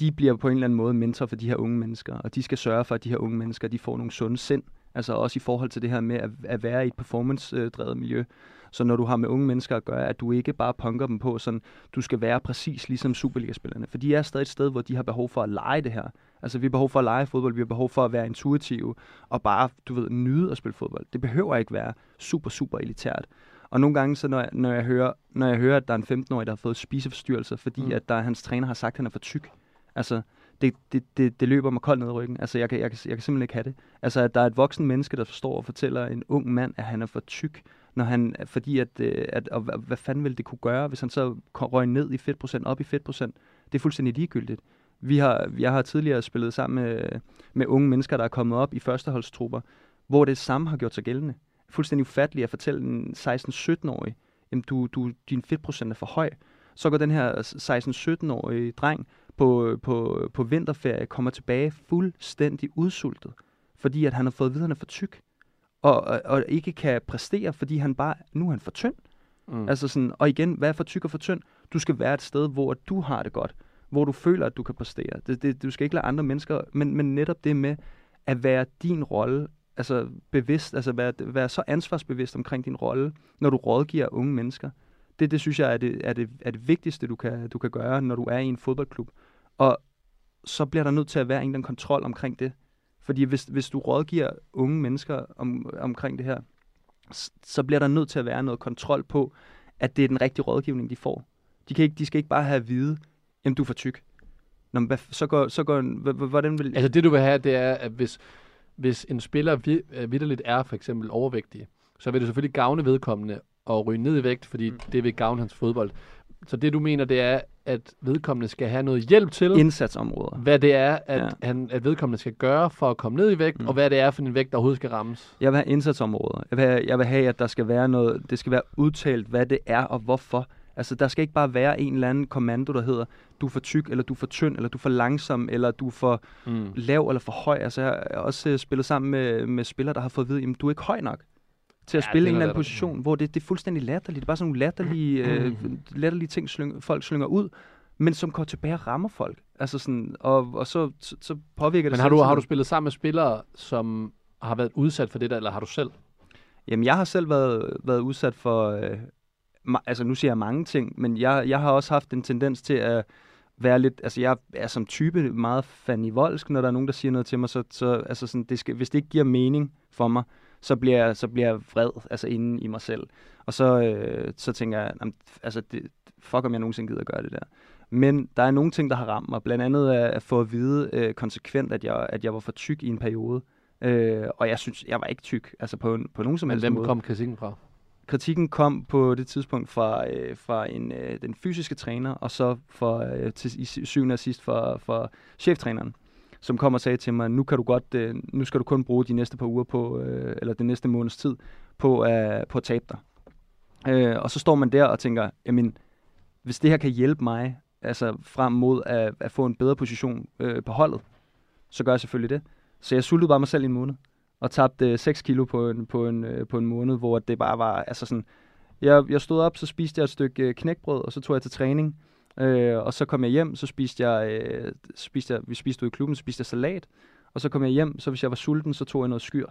de bliver på en eller anden måde mentor for de her unge mennesker, og de skal sørge for, at de her unge mennesker de får nogle sunde sind. Altså også i forhold til det her med at, at være i et performance-drevet øh, miljø. Så når du har med unge mennesker at gøre, at du ikke bare punker dem på, sådan, du skal være præcis ligesom Superliga-spillerne. For de er stadig et sted, hvor de har behov for at lege det her. Altså vi har behov for at lege fodbold, vi har behov for at være intuitive, og bare, du ved, nyde at spille fodbold. Det behøver ikke være super, super elitært. Og nogle gange, så når jeg, når jeg, hører, når jeg hører, at der er en 15-årig, der har fået spiseforstyrrelser, fordi Mm. at der, hans træner har sagt, at han er for tyk. Altså, det, det, det, det løber mig koldt ned i ryggen. Altså, jeg kan, jeg, kan, jeg kan simpelthen ikke have det. Altså, at der er et voksen menneske, der forstår og fortæller en ung mand, at han er for tyk, når han, fordi at, øh, at og, hvad- fanden ville det kunne gøre, hvis han så røg ned i fedtprocent, op i fedtprocent. Det er fuldstændig ligegyldigt. Vi har, jeg har tidligere spillet sammen med, med unge mennesker, der er kommet op i førsteholdstrupper, hvor det samme har gjort sig gældende. Fuldstændig ufatteligt at fortælle en 16-17-årig, jamen du, du, din fedtprocent er for høj. Så går den her 16-17-årige dreng på, på, på vinterferie, kommer tilbage fuldstændig udsultet, fordi at han har fået viderne for tyk, og, og, og ikke kan præstere, fordi han bare, nu er han for tynd. mm. Altså sådan, og igen, hvad er for tyk og for tynd? Du skal være et sted, hvor du har det godt, hvor du føler, at du kan præstere. Det, det, du skal ikke lade andre mennesker, men, men netop det med at være din rolle, altså bevidst, altså være, være så ansvarsbevidst omkring din rolle, når du rådgiver unge mennesker. Det, det synes jeg er det, er, det, er det vigtigste, du kan, du kan gøre, når du er i en fodboldklub. Og så bliver der nødt til at være en eller anden kontrol omkring det. Fordi hvis, hvis du rådgiver unge mennesker om, omkring det her, så bliver der nødt til at være noget kontrol på, at det er den rigtige rådgivning, de får. De, kan ikke, de skal ikke bare have at vide, jamen du er for tyk. Nå, men hvad, så går, så går, hvordan vil... Altså det du vil have, det er, at hvis, hvis en spiller vi, øh, vidderligt er for eksempel overvægtig, så vil det selvfølgelig gavne vedkommende at ryge ned i vægt, fordi mm. det vil gavne hans fodbold. Så det du mener, det er, at vedkommende skal have noget hjælp til, indsatsområder. hvad det er, at, Ja. han, at vedkommende skal gøre for at komme ned i vægt, Mm. og hvad det er for en vægt, der overhovedet skal rammes. Jeg vil have indsatsområder. Jeg vil have, jeg vil have, at der skal være noget, det skal være udtalt, hvad det er og hvorfor. Altså, der skal ikke bare være en eller anden kommando, der hedder, du er for tyk, eller du er for tynd, eller du er for langsom, eller du er for Mm. lav eller for høj. Altså, jeg har også øh, spillet sammen med, med spillere, der har fået at vide, at du er ikke høj nok til at Ja, spille en er eller anden position, hvor det, det er fuldstændig latterligt. Det er bare sådan nogle latterlige, øh, latterlige ting, slyng, folk slynger ud, men som går tilbage og rammer folk. Altså sådan, og, og så, så, så påvirker det Men har du, har du spillet sammen med spillere, som har været udsat for det der, eller har du selv? Jamen, jeg har selv været, været udsat for, øh, altså nu siger jeg mange ting, men jeg, jeg har også haft en tendens til at være lidt, altså jeg er som type meget fanivoldsk, når der er nogen, der siger noget til mig, så, så altså sådan, det skal, hvis det ikke giver mening for mig, så bliver, jeg, så bliver jeg vred, altså inde i mig selv. Og så, øh, så tænker jeg, jamen, altså det, fuck om jeg nogensinde gider gøre det der. Men der er nogle ting, der har ramt mig. Blandt andet at, at få at vide øh, konsekvent, at jeg, at jeg var for tyk i en periode. Øh, og jeg synes, jeg var ikke tyk, altså på, på nogen som Men helst hvem måde. kom kritikken fra? Kritikken kom på det tidspunkt fra, øh, fra en, øh, den fysiske træner, og så for, øh, til, i sy- syvende og sidst for, for cheftræneren, som kom og sagde til mig, nu kan du godt, øh, nu skal du kun bruge de næste par uger på, øh, eller den næste måneds tid, på, øh, på at tabe dig. Øh, og så står man der og tænker, jamen, hvis det her kan hjælpe mig, altså frem mod at, at få en bedre position øh, på holdet, så gør jeg selvfølgelig det. Så jeg sultede bare mig selv i en måned og tabte øh, 6 kilo på en, på, en, øh, på en måned, hvor det bare var, altså sådan, jeg, jeg stod op, så spiste jeg et stykke øh, knækbrød, og så tog jeg til træning, øh, og så kom jeg hjem, så spiste jeg, øh, spiste jeg, vi spiste ude i klubben, så spiste jeg salat, og så kom jeg hjem, så hvis jeg var sulten, så tog jeg noget skyr.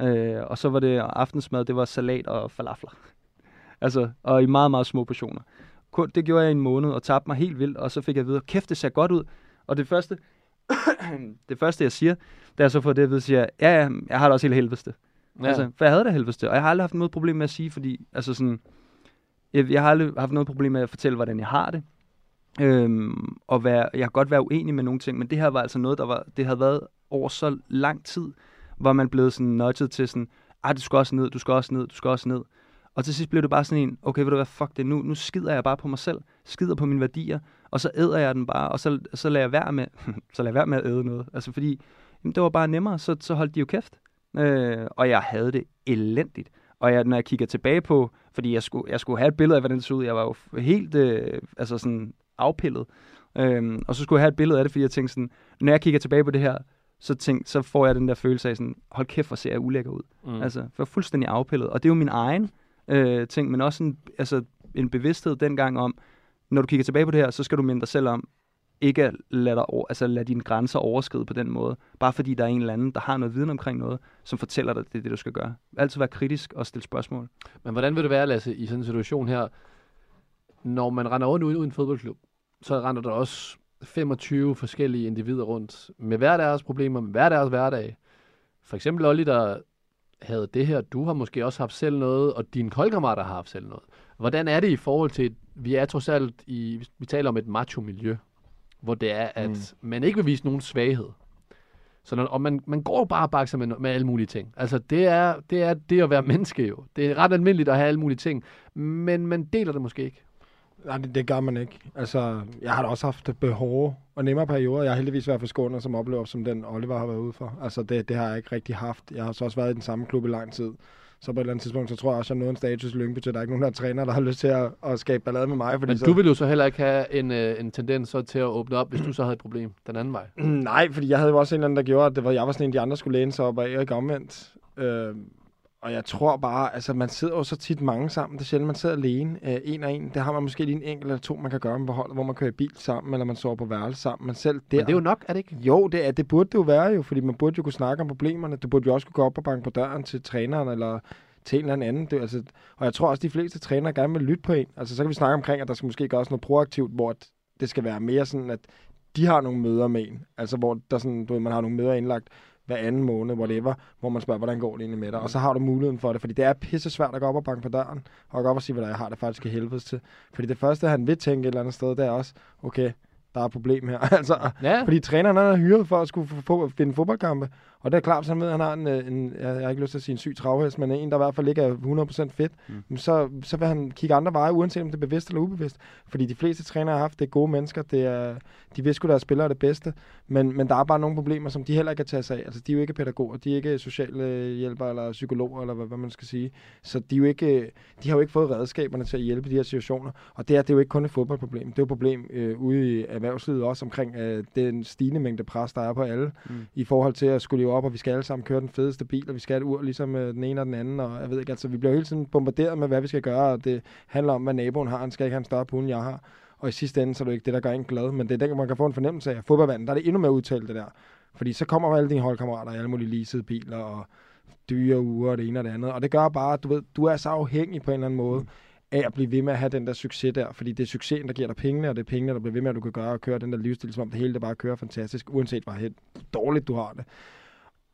Øh, og så var det aftensmad, det var salat og falafler. [LAUGHS] altså, og i meget, meget små portioner. Kun, det gjorde jeg i en måned, og tabte mig helt vildt, og så fik jeg at vide, kæft, det ser godt ud. Og det første, [COUGHS] det første jeg siger, da jeg så får det at vide, siger jeg, ja, ja, jeg har det også helt helvedeste. Ja. Altså, for jeg havde det helvedeste, og jeg har aldrig haft noget problem med at sige, fordi, altså sådan, jeg, jeg har aldrig haft noget problem med at fortælle, hvordan jeg har det. Øhm, og være, jeg kan godt være uenig med nogle ting, men det her var altså noget, der var, det havde været over så lang tid, hvor man blev sådan nudget til sådan, ah, du skal også ned, du skal også ned, du skal også ned. Og til sidst blev det bare sådan en, okay, ved du hvad, fuck det, nu, nu skider jeg bare på mig selv, skider på mine værdier, og så æder jeg den bare, og så, så lader jeg være med, [LAUGHS] så lader jeg være med at æde noget. Altså fordi, jamen, det var bare nemmere, så, så holdt de jo kæft. Øh, og jeg havde det elendigt. Og jeg, når jeg kigger tilbage på, fordi jeg skulle, jeg skulle have et billede af, hvordan det så ud, jeg var jo helt øh, altså sådan afpillet. Øhm, og så skulle jeg have et billede af det, fordi jeg tænkte sådan, når jeg kigger tilbage på det her, så, tænk, så får jeg den der følelse af sådan, hold kæft, hvor ser jeg ulækker ud. Mm. Altså, for fuldstændig afpillet. Og det er jo min egen øh, ting, men også en, altså, en bevidsthed dengang om, når du kigger tilbage på det her, så skal du minde dig selv om, ikke at lade, dig, altså lade dine grænser overskride på den måde, bare fordi der er en eller anden, der har noget viden omkring noget, som fortæller dig, at det er det, du skal gøre. Altid være kritisk og stille spørgsmål. Men hvordan vil det være, Lasse, i sådan en situation her, når man render rundt ude i en fodboldklub, så render der også 25 forskellige individer rundt med hver deres problemer, med hver deres hverdag. For eksempel Olli, der havde det her, du har måske også haft selv noget, og dine holdkammerater har haft selv noget. Hvordan er det i forhold til, vi er trods alt i, vi taler om et macho-miljø, hvor det er, at mm. man ikke vil vise nogen svaghed. Så når, og man, man går bare og bakser med, med alle mulige ting. Altså, det er, det er det at være menneske jo. Det er ret almindeligt at have alle mulige ting, men man deler det måske ikke. Nej, det, det gør man ikke. Altså, jeg har da også haft behov og nemmere perioder. Jeg har heldigvis været forskånet som oplever, som den Oliver har været ude for. Altså, det, det har jeg ikke rigtig haft. Jeg har så også været i den samme klub i lang tid. Så på et eller andet tidspunkt, så tror jeg også, at jeg nåede en status i Lyngby til, der er ikke nogen, der er træner, der har lyst til at, at skabe ballade med mig. Fordi Men så... du vil jo så heller ikke have en, øh, en tendens så til at åbne op, hvis du så havde et problem den anden vej. [CLEARS THROAT] Nej, fordi jeg havde jo også en eller anden, der gjorde, at det var, jeg var sådan en, de andre skulle læne sig op og ikke omvendt. Øh, og jeg tror bare, altså man sidder jo så tit mange sammen. Det er sjældent, man sidder alene, øh, en og en. Det har man måske lige en enkelt eller to, man kan gøre med på holdet, hvor man kører i bil sammen, eller man sover på værelse sammen. Men selv der... Men det er jo nok, er det ikke? Jo, det, er, det burde det jo være jo, fordi man burde jo kunne snakke om problemerne. Du burde jo også kunne gå op og banke på døren til træneren, eller til en eller anden. Det, altså, og jeg tror også, de fleste trænere gerne vil lytte på en. Altså, så kan vi snakke omkring, at der skal måske gøres noget proaktivt, hvor det skal være mere sådan, at de har nogle møder med en. Altså, hvor der sådan, du ved, man har nogle møder indlagt hver anden måned, whatever, hvor man spørger, hvordan går det egentlig med dig? Og så har du muligheden for det, fordi det er pisse svært at gå op og banke på døren, og gå op og sige, hvad jeg har det faktisk i helvedes til. Fordi det første, han vil tænke et eller andet sted, det er også, okay, der er et problem her. [LAUGHS] altså, Ja. fordi træneren er hyret for at skulle få, få, finde fodboldkampe. Og det er klart, ved, at han har en, øh, en, jeg har ikke lyst til at sige en syg travhest, men en, der i hvert fald ikke er 100% fedt, mm. så, så vil han kigge andre veje, uanset om det er bevidst eller ubevidst. Fordi de fleste trænere har haft, det er gode mennesker, det er, de vidste sgu, deres spillere er det bedste, men, men der er bare nogle problemer, som de heller ikke kan tage sig af. Altså, de er jo ikke pædagoger, de er ikke sociale hjælpere eller psykologer, eller hvad, hvad man skal sige. Så de, er jo ikke, de har jo ikke fået redskaberne til at hjælpe i de her situationer. Og det er, det er jo ikke kun et fodboldproblem. Det er jo et problem øh, ude i erhvervslivet også omkring øh, den stigende mængde pres, der er på alle, mm. i forhold til at skulle leve op, og vi skal alle sammen køre den fedeste bil, og vi skal have et ur ligesom øh, den ene og den anden, og jeg ved ikke, altså vi bliver hele tiden bombarderet med, hvad vi skal gøre, og det handler om, hvad naboen har. Han skal ikke have en større pool, end jeg har. Og i sidste ende, så er det ikke det, der gør en glad, men det er den, man kan få en fornemmelse af. Fodboldvanden, der er det endnu mere udtalt, det der. Fordi så kommer alle dine holdkammerater i alle mulige leasede biler, og dyre uger, og det ene og det andet. Og det gør bare, at du, ved, du er så afhængig på en eller anden måde af at blive ved med at have den der succes der. Fordi det er succesen, der giver dig pengene, og det er pengene, der bliver ved med, at du kan gøre og køre den der livsstil, som om det hele det bare kører fantastisk, uanset hvor dårligt du har det.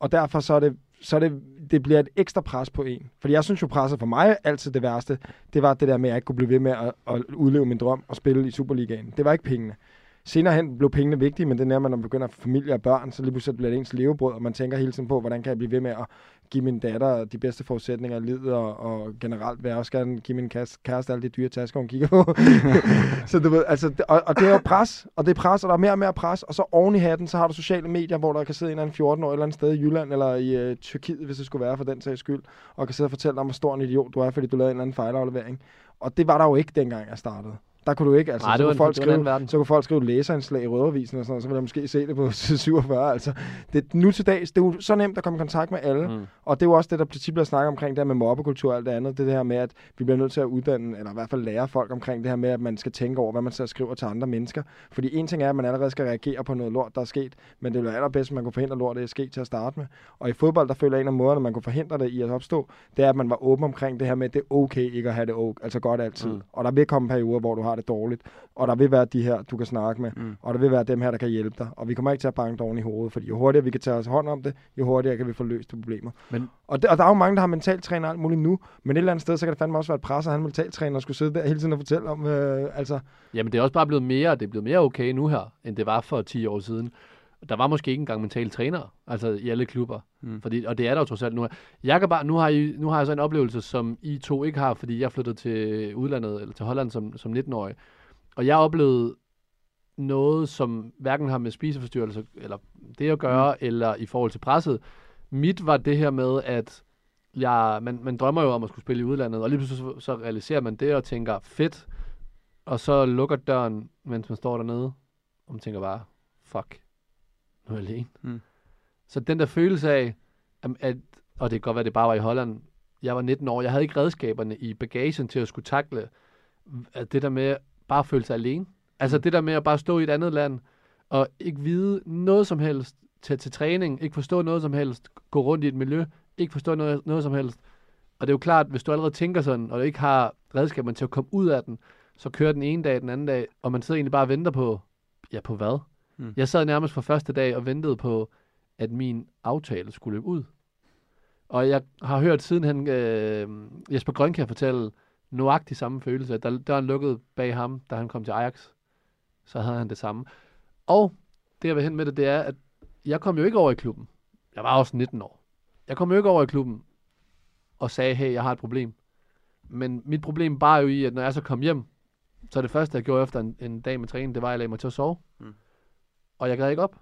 Og derfor så er det, så er det, det bliver et ekstra pres på en. Fordi jeg synes jo, presset for mig altid det værste, det var det der med, at jeg ikke kunne blive ved med at, at udleve min drøm og spille i Superligaen. Det var ikke pengene. Senere hen blev pengene vigtige, men det er, når man begynder at familie og børn, så lige pludselig bliver det ens levebrød, og man tænker hele tiden på, hvordan kan jeg blive ved med at give min datter de bedste forudsætninger i livet, og, og generelt vil jeg også gerne give min kæreste, alle de dyre tasker, hun kigger på. [LAUGHS] så du ved, altså, og, og, det er jo pres, og det er pres, og der er mere og mere pres, og så oven i hatten, så har du sociale medier, hvor der kan sidde en eller anden 14-årig et eller andet sted i Jylland, eller i øh, Tyrkiet, hvis det skulle være for den sags skyld, og kan sidde og fortælle dig om, hvor stor en idiot du er, fordi du lavede en eller anden fejlaflevering. Og det var der jo ikke, dengang jeg startede. Der kunne du ikke, altså, Nej, så kunne en- folk skrive, så kunne folk skrive læserindslag i Rødovisen og sådan noget, så ville jeg måske se det på [LAUGHS] side 47. Altså, det, nu til dags, det er jo så nemt at komme i kontakt med alle, mm. og det er jo også det, der tit bliver snakket omkring, det her med mobbekultur og alt det andet, det, er det her med, at vi bliver nødt til at uddanne, eller i hvert fald lære folk omkring det her med, at man skal tænke over, hvad man så skriver til andre mennesker. Fordi en ting er, at man allerede skal reagere på noget lort, der er sket, men det ville være allerbedst, at man kunne forhindre lort, det er sket til at starte med. Og i fodbold, der føler jeg en af måderne, man kunne forhindre det i at opstå, det er, at man var åben omkring det her med, at det er okay ikke at have det okay, altså godt altid. Mm. Og der vil komme perioder, hvor du har har det dårligt. Og der vil være de her, du kan snakke med, Mm. og der vil være dem her, der kan hjælpe dig. Og vi kommer ikke til at banke dig oven i hovedet, fordi jo hurtigere vi kan tage os hånd om det, jo hurtigere kan vi få løst de problemer. Men- og, det, og der er jo mange, der har mentaltræner og alt muligt nu, men et eller andet sted, så kan det fandme også være et pres, at han mentaltræner og skulle sidde der hele tiden og fortælle om, øh, altså, Jamen, det er også bare blevet mere, det er blevet mere okay nu her, end det var for 10 år siden. Der var måske ikke engang mentale trænere, altså i alle klubber. Mm. Fordi, og det er der jo trods alt nu. Jeg kan bare, nu, har I, nu har jeg så en oplevelse, som I to ikke har, fordi jeg flyttede til udlandet, eller til Holland som, som 19-årig. Og jeg oplevede noget, som hverken har med spiseforstyrrelser, eller det at gøre, mm. eller i forhold til presset. Mit var det her med, at jeg, man, man drømmer jo om at skulle spille i udlandet, og lige pludselig så, så realiserer man det og tænker, fedt, og så lukker døren, mens man står dernede, og man tænker bare, fuck, nu er jeg alene. Mm. Så den der følelse af, at, at, og det kan godt være, det bare var i Holland, jeg var 19 år, jeg havde ikke redskaberne i bagagen til at skulle takle at det der med bare at føle sig alene. Altså det der med at bare stå i et andet land, og ikke vide noget som helst, tage til træning, ikke forstå noget som helst, gå rundt i et miljø, ikke forstå noget, noget som helst. Og det er jo klart, hvis du allerede tænker sådan, og du ikke har redskaberne til at komme ud af den, så kører den ene dag, den anden dag, og man sidder egentlig bare og venter på, ja på hvad? Mm. Jeg sad nærmest fra første dag og ventede på, at min aftale skulle løbe ud. Og jeg har hørt siden han, øh, Jesper Grønkær fortælle nøjagtig samme følelse, at da døren lukkede bag ham, da han kom til Ajax, så havde han det samme. Og det jeg vil hen med det, det er, at jeg kom jo ikke over i klubben. Jeg var også 19 år. Jeg kom jo ikke over i klubben og sagde, hey, jeg har et problem. Men mit problem bare jo i, at når jeg så kom hjem, så det første, jeg gjorde efter en, en dag med træning, det var, at jeg lagde mig til at sove. Mm. Og jeg gad ikke op.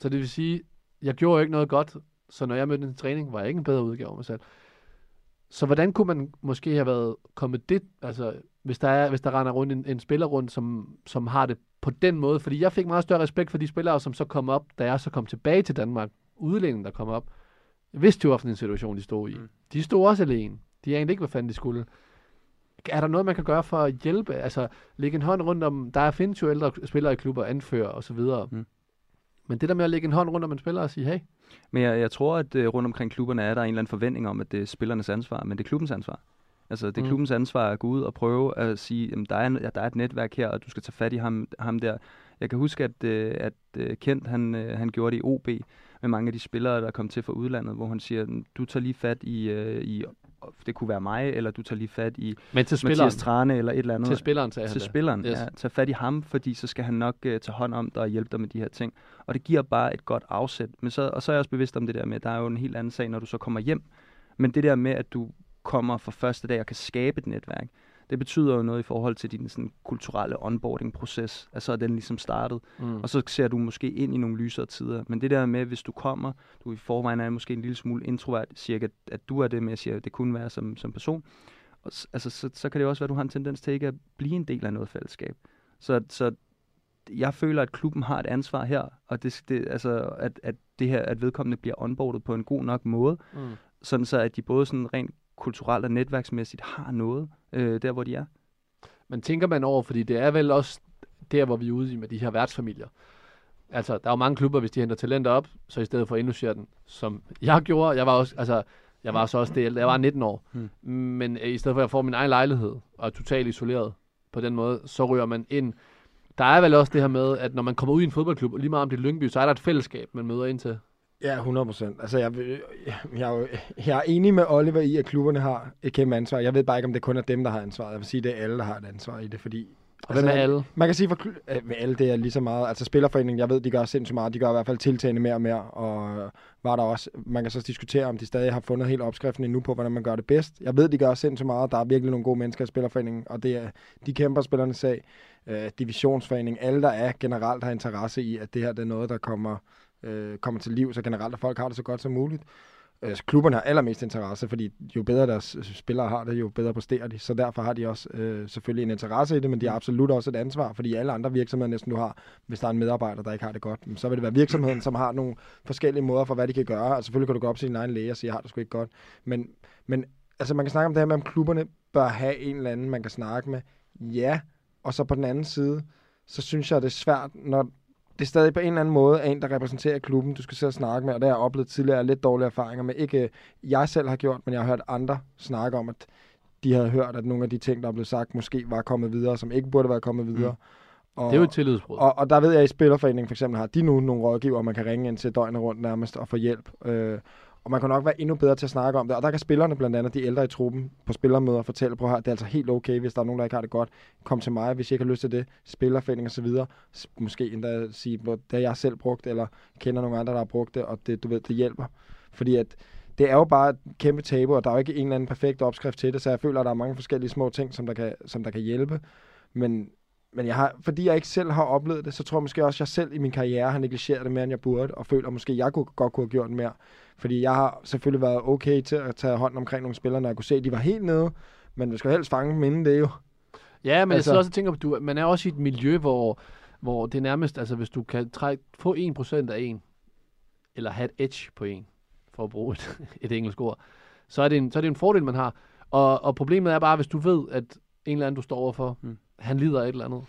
Så det vil sige, jeg gjorde jo ikke noget godt, så når jeg mødte til træning, var jeg ikke en bedre udgave af mig selv. Så hvordan kunne man måske have været kommet det, altså hvis der, er, hvis der render rundt en, en spiller rundt, som, som har det på den måde? Fordi jeg fik meget større respekt for de spillere, som så kom op, da jeg så kom tilbage til Danmark. Udlændingen, der kom op. Jeg vidste jo, hvilken situation de stod i. Mm. De stod også alene. De anede ikke, hvad fanden de skulle. Er der noget, man kan gøre for at hjælpe? Altså, lægge en hånd rundt om... Der findes jo ældre spillere i klubber, anfører og så videre. Mm. Men det der med at lægge en hånd rundt om en spiller og sige, hey, Men jeg, jeg tror, at uh, rundt omkring klubberne er der en eller anden forventning om, at det er spillernes ansvar, men det er klubbens ansvar. Altså, det er Mm. klubbens ansvar at gå ud og prøve at sige, at der er, en, ja, der er et netværk her, og du skal tage fat i ham, ham der. Jeg kan huske, at, uh, at uh, Kent, han, uh, han gjorde det i OB med mange af de spillere, der kom til fra udlandet, hvor han siger, du tager lige fat i, i det kunne være mig, eller du tager lige fat i men til spilleren, Mathias Trane, eller et eller andet. til spilleren han til det. spilleren. Yes. Yes. Ja, tag fat i ham, fordi så skal han nok uh, tage hånd om dig og hjælpe dig med de her ting. Og det giver bare et godt afsæt. Men så, og så er jeg også bevidst om det der med, at der er jo en helt anden sag, når du så kommer hjem. Men det der med, at du kommer for første dag og kan skabe et netværk, det betyder jo noget i forhold til din sådan, kulturelle onboarding-proces. Altså, at den ligesom startet. Mm. Og så ser du måske ind i nogle lysere tider. Men det der med, hvis du kommer, du i forvejen er måske en lille smule introvert, cirka, at du er det med, jeg siger, at det kunne være som, som person. Og, altså, så, så kan det også være, at du har en tendens til ikke at blive en del af noget fællesskab. Så, så jeg føler, at klubben har et ansvar her, og det, det, altså, at, at det her, at vedkommende bliver onboardet på en god nok måde, Mm. sådan så at de både sådan rent kulturelt og netværksmæssigt har noget, øh, der hvor de er. Men tænker man over, fordi det er vel også der, hvor vi er ude i med de her værtsfamilier. Altså, der er jo mange klubber, hvis de henter talenter op, så i stedet for at indlogere den, som jeg gjorde, jeg var også, altså, jeg var så også det, jeg var 19 år, Hmm. men øh, i stedet for at få min egen lejlighed, og er totalt isoleret på den måde, så ryger man ind. Der er vel også det her med, at når man kommer ud i en fodboldklub, og lige meget om det er Lyngby, så er der et fællesskab, man møder ind til. Ja, 100 procent. Altså, jeg, jeg, er jeg er enig med Oliver i, at klubberne har et kæmpe ansvar. Jeg ved bare ikke, om det kun er dem, der har ansvaret. Jeg vil sige, at det er alle, der har et ansvar i det, fordi... Og hvem er alle? Man kan sige, for med alle det er lige så meget. Altså Spillerforeningen, jeg ved, de gør sindssygt meget. De gør i hvert fald tiltagende mere og mere. Og var der også, man kan så diskutere, om de stadig har fundet helt opskriften endnu på, hvordan man gør det bedst. Jeg ved, de gør sindssygt meget. Der er virkelig nogle gode mennesker i Spillerforeningen, og det er, de kæmper spillernes sag. Øh, divisionsforening, alle der er generelt har interesse i, at det her det er noget, der kommer, øh, kommer til liv, så generelt at folk har det så godt som muligt. Øh, klubberne har allermest interesse, fordi jo bedre deres øh, spillere har det, jo bedre præsterer de. Så derfor har de også øh, selvfølgelig en interesse i det, men de har absolut også et ansvar, fordi alle andre virksomheder næsten du har, hvis der er en medarbejder, der ikke har det godt, så vil det være virksomheden, som har nogle forskellige måder for, hvad de kan gøre. Altså selvfølgelig kan du gå op til din egen læge og sige, jeg har det sgu ikke godt. Men, men altså, man kan snakke om det her med, om klubberne bør have en eller anden, man kan snakke med. Ja, og så på den anden side, så synes jeg, det er svært, når det er stadig på en eller anden måde en, der repræsenterer klubben, du skal sidde og snakke med, og det har jeg oplevet tidligere lidt dårlige erfaringer med. Ikke øh, jeg selv har gjort, men jeg har hørt andre snakke om, at de havde hørt, at nogle af de ting, der er blevet sagt, måske var kommet videre, som ikke burde være kommet videre. Og, Det er jo et tillidsbrud. og, og der ved jeg, at i Spillerforeningen for eksempel har de nu nogle rådgiver, man kan ringe ind til døgnet rundt nærmest og få hjælp. Øh, og man kan nok være endnu bedre til at snakke om det. Og der kan spillerne, blandt andet de ældre i truppen, på spillermøder fortælle, på her, det er altså helt okay, hvis der er nogen, der ikke har det godt. Kom til mig, hvis jeg ikke har lyst til det. Spillerforening og så videre. Måske endda sige, hvor det har jeg selv brugt, eller kender nogle andre, der har brugt det, og det, du ved, det hjælper. Fordi at det er jo bare et kæmpe tabu, og der er jo ikke en eller anden perfekt opskrift til det, så jeg føler, at der er mange forskellige små ting, som der kan, som der kan hjælpe. Men, men jeg har, fordi jeg ikke selv har oplevet det, så tror jeg måske også, at jeg selv i min karriere har negligeret det mere, end jeg burde, og føler måske, at jeg kunne, godt kunne have gjort mere. Fordi jeg har selvfølgelig været okay til at tage hånd omkring nogle spillere, når jeg kunne se, at de var helt nede. Men vi skal helst fange dem inden det jo. Ja, men altså, jeg sidder også og tænker på, du, man er også i et miljø, hvor, hvor det er nærmest, altså hvis du kan trække, få 1% af en, eller have et edge på en, for at bruge et, [LAUGHS] et engelsk ord, så er, det en, så er det en fordel, man har. Og, og problemet er bare, hvis du ved, at en eller anden, du står overfor, mm. Han lider af et eller andet.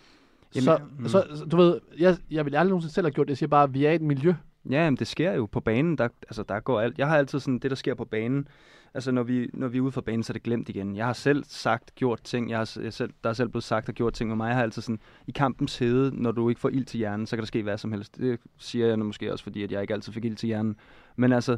Jamen, så, mm. så, så, du ved, jeg, jeg vil aldrig nogensinde selv have gjort det. Jeg siger bare, at vi er et miljø. Ja, men det sker jo på banen. Der, altså, der går alt. Jeg har altid sådan, det der sker på banen, altså når vi, når vi er ude for banen, så er det glemt igen. Jeg har selv sagt, gjort ting, jeg har, jeg selv, der er selv blevet sagt og gjort ting med mig. Jeg har altid sådan, i kampens hede, når du ikke får ild til hjernen, så kan der ske hvad som helst. Det siger jeg nu måske også, fordi at jeg ikke altid fik ild til hjernen. Men altså,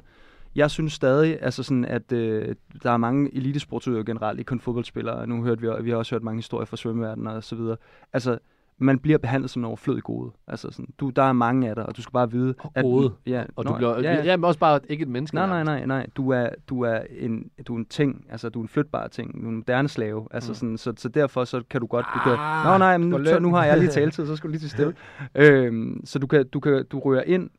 jeg synes stadig, altså sådan, at øh, der er mange elitesportsudøvere generelt, ikke kun fodboldspillere. Nu hørte vi, vi har også hørt mange historier fra svømmeverdenen og så videre. Altså, man bliver behandlet som en overflødig gode. Altså sådan, du, der er mange af dig, og du skal bare vide, Gode. ja, Og nå, du bliver, ja, ja, ja. ja, men også bare ikke et menneske. Nej, nej, nej, nej. Du er, du er, en, du er en ting. Altså, du er en flytbar ting. Du er en moderne slave. Altså, Mm. sådan, så, så derfor så kan du godt... Du kan, Ah, Nå, nej, men nu, så, nu har jeg lige [LAUGHS] taletid, så skal du lige til stille. øhm, så du, kan, du, kan, du rører ind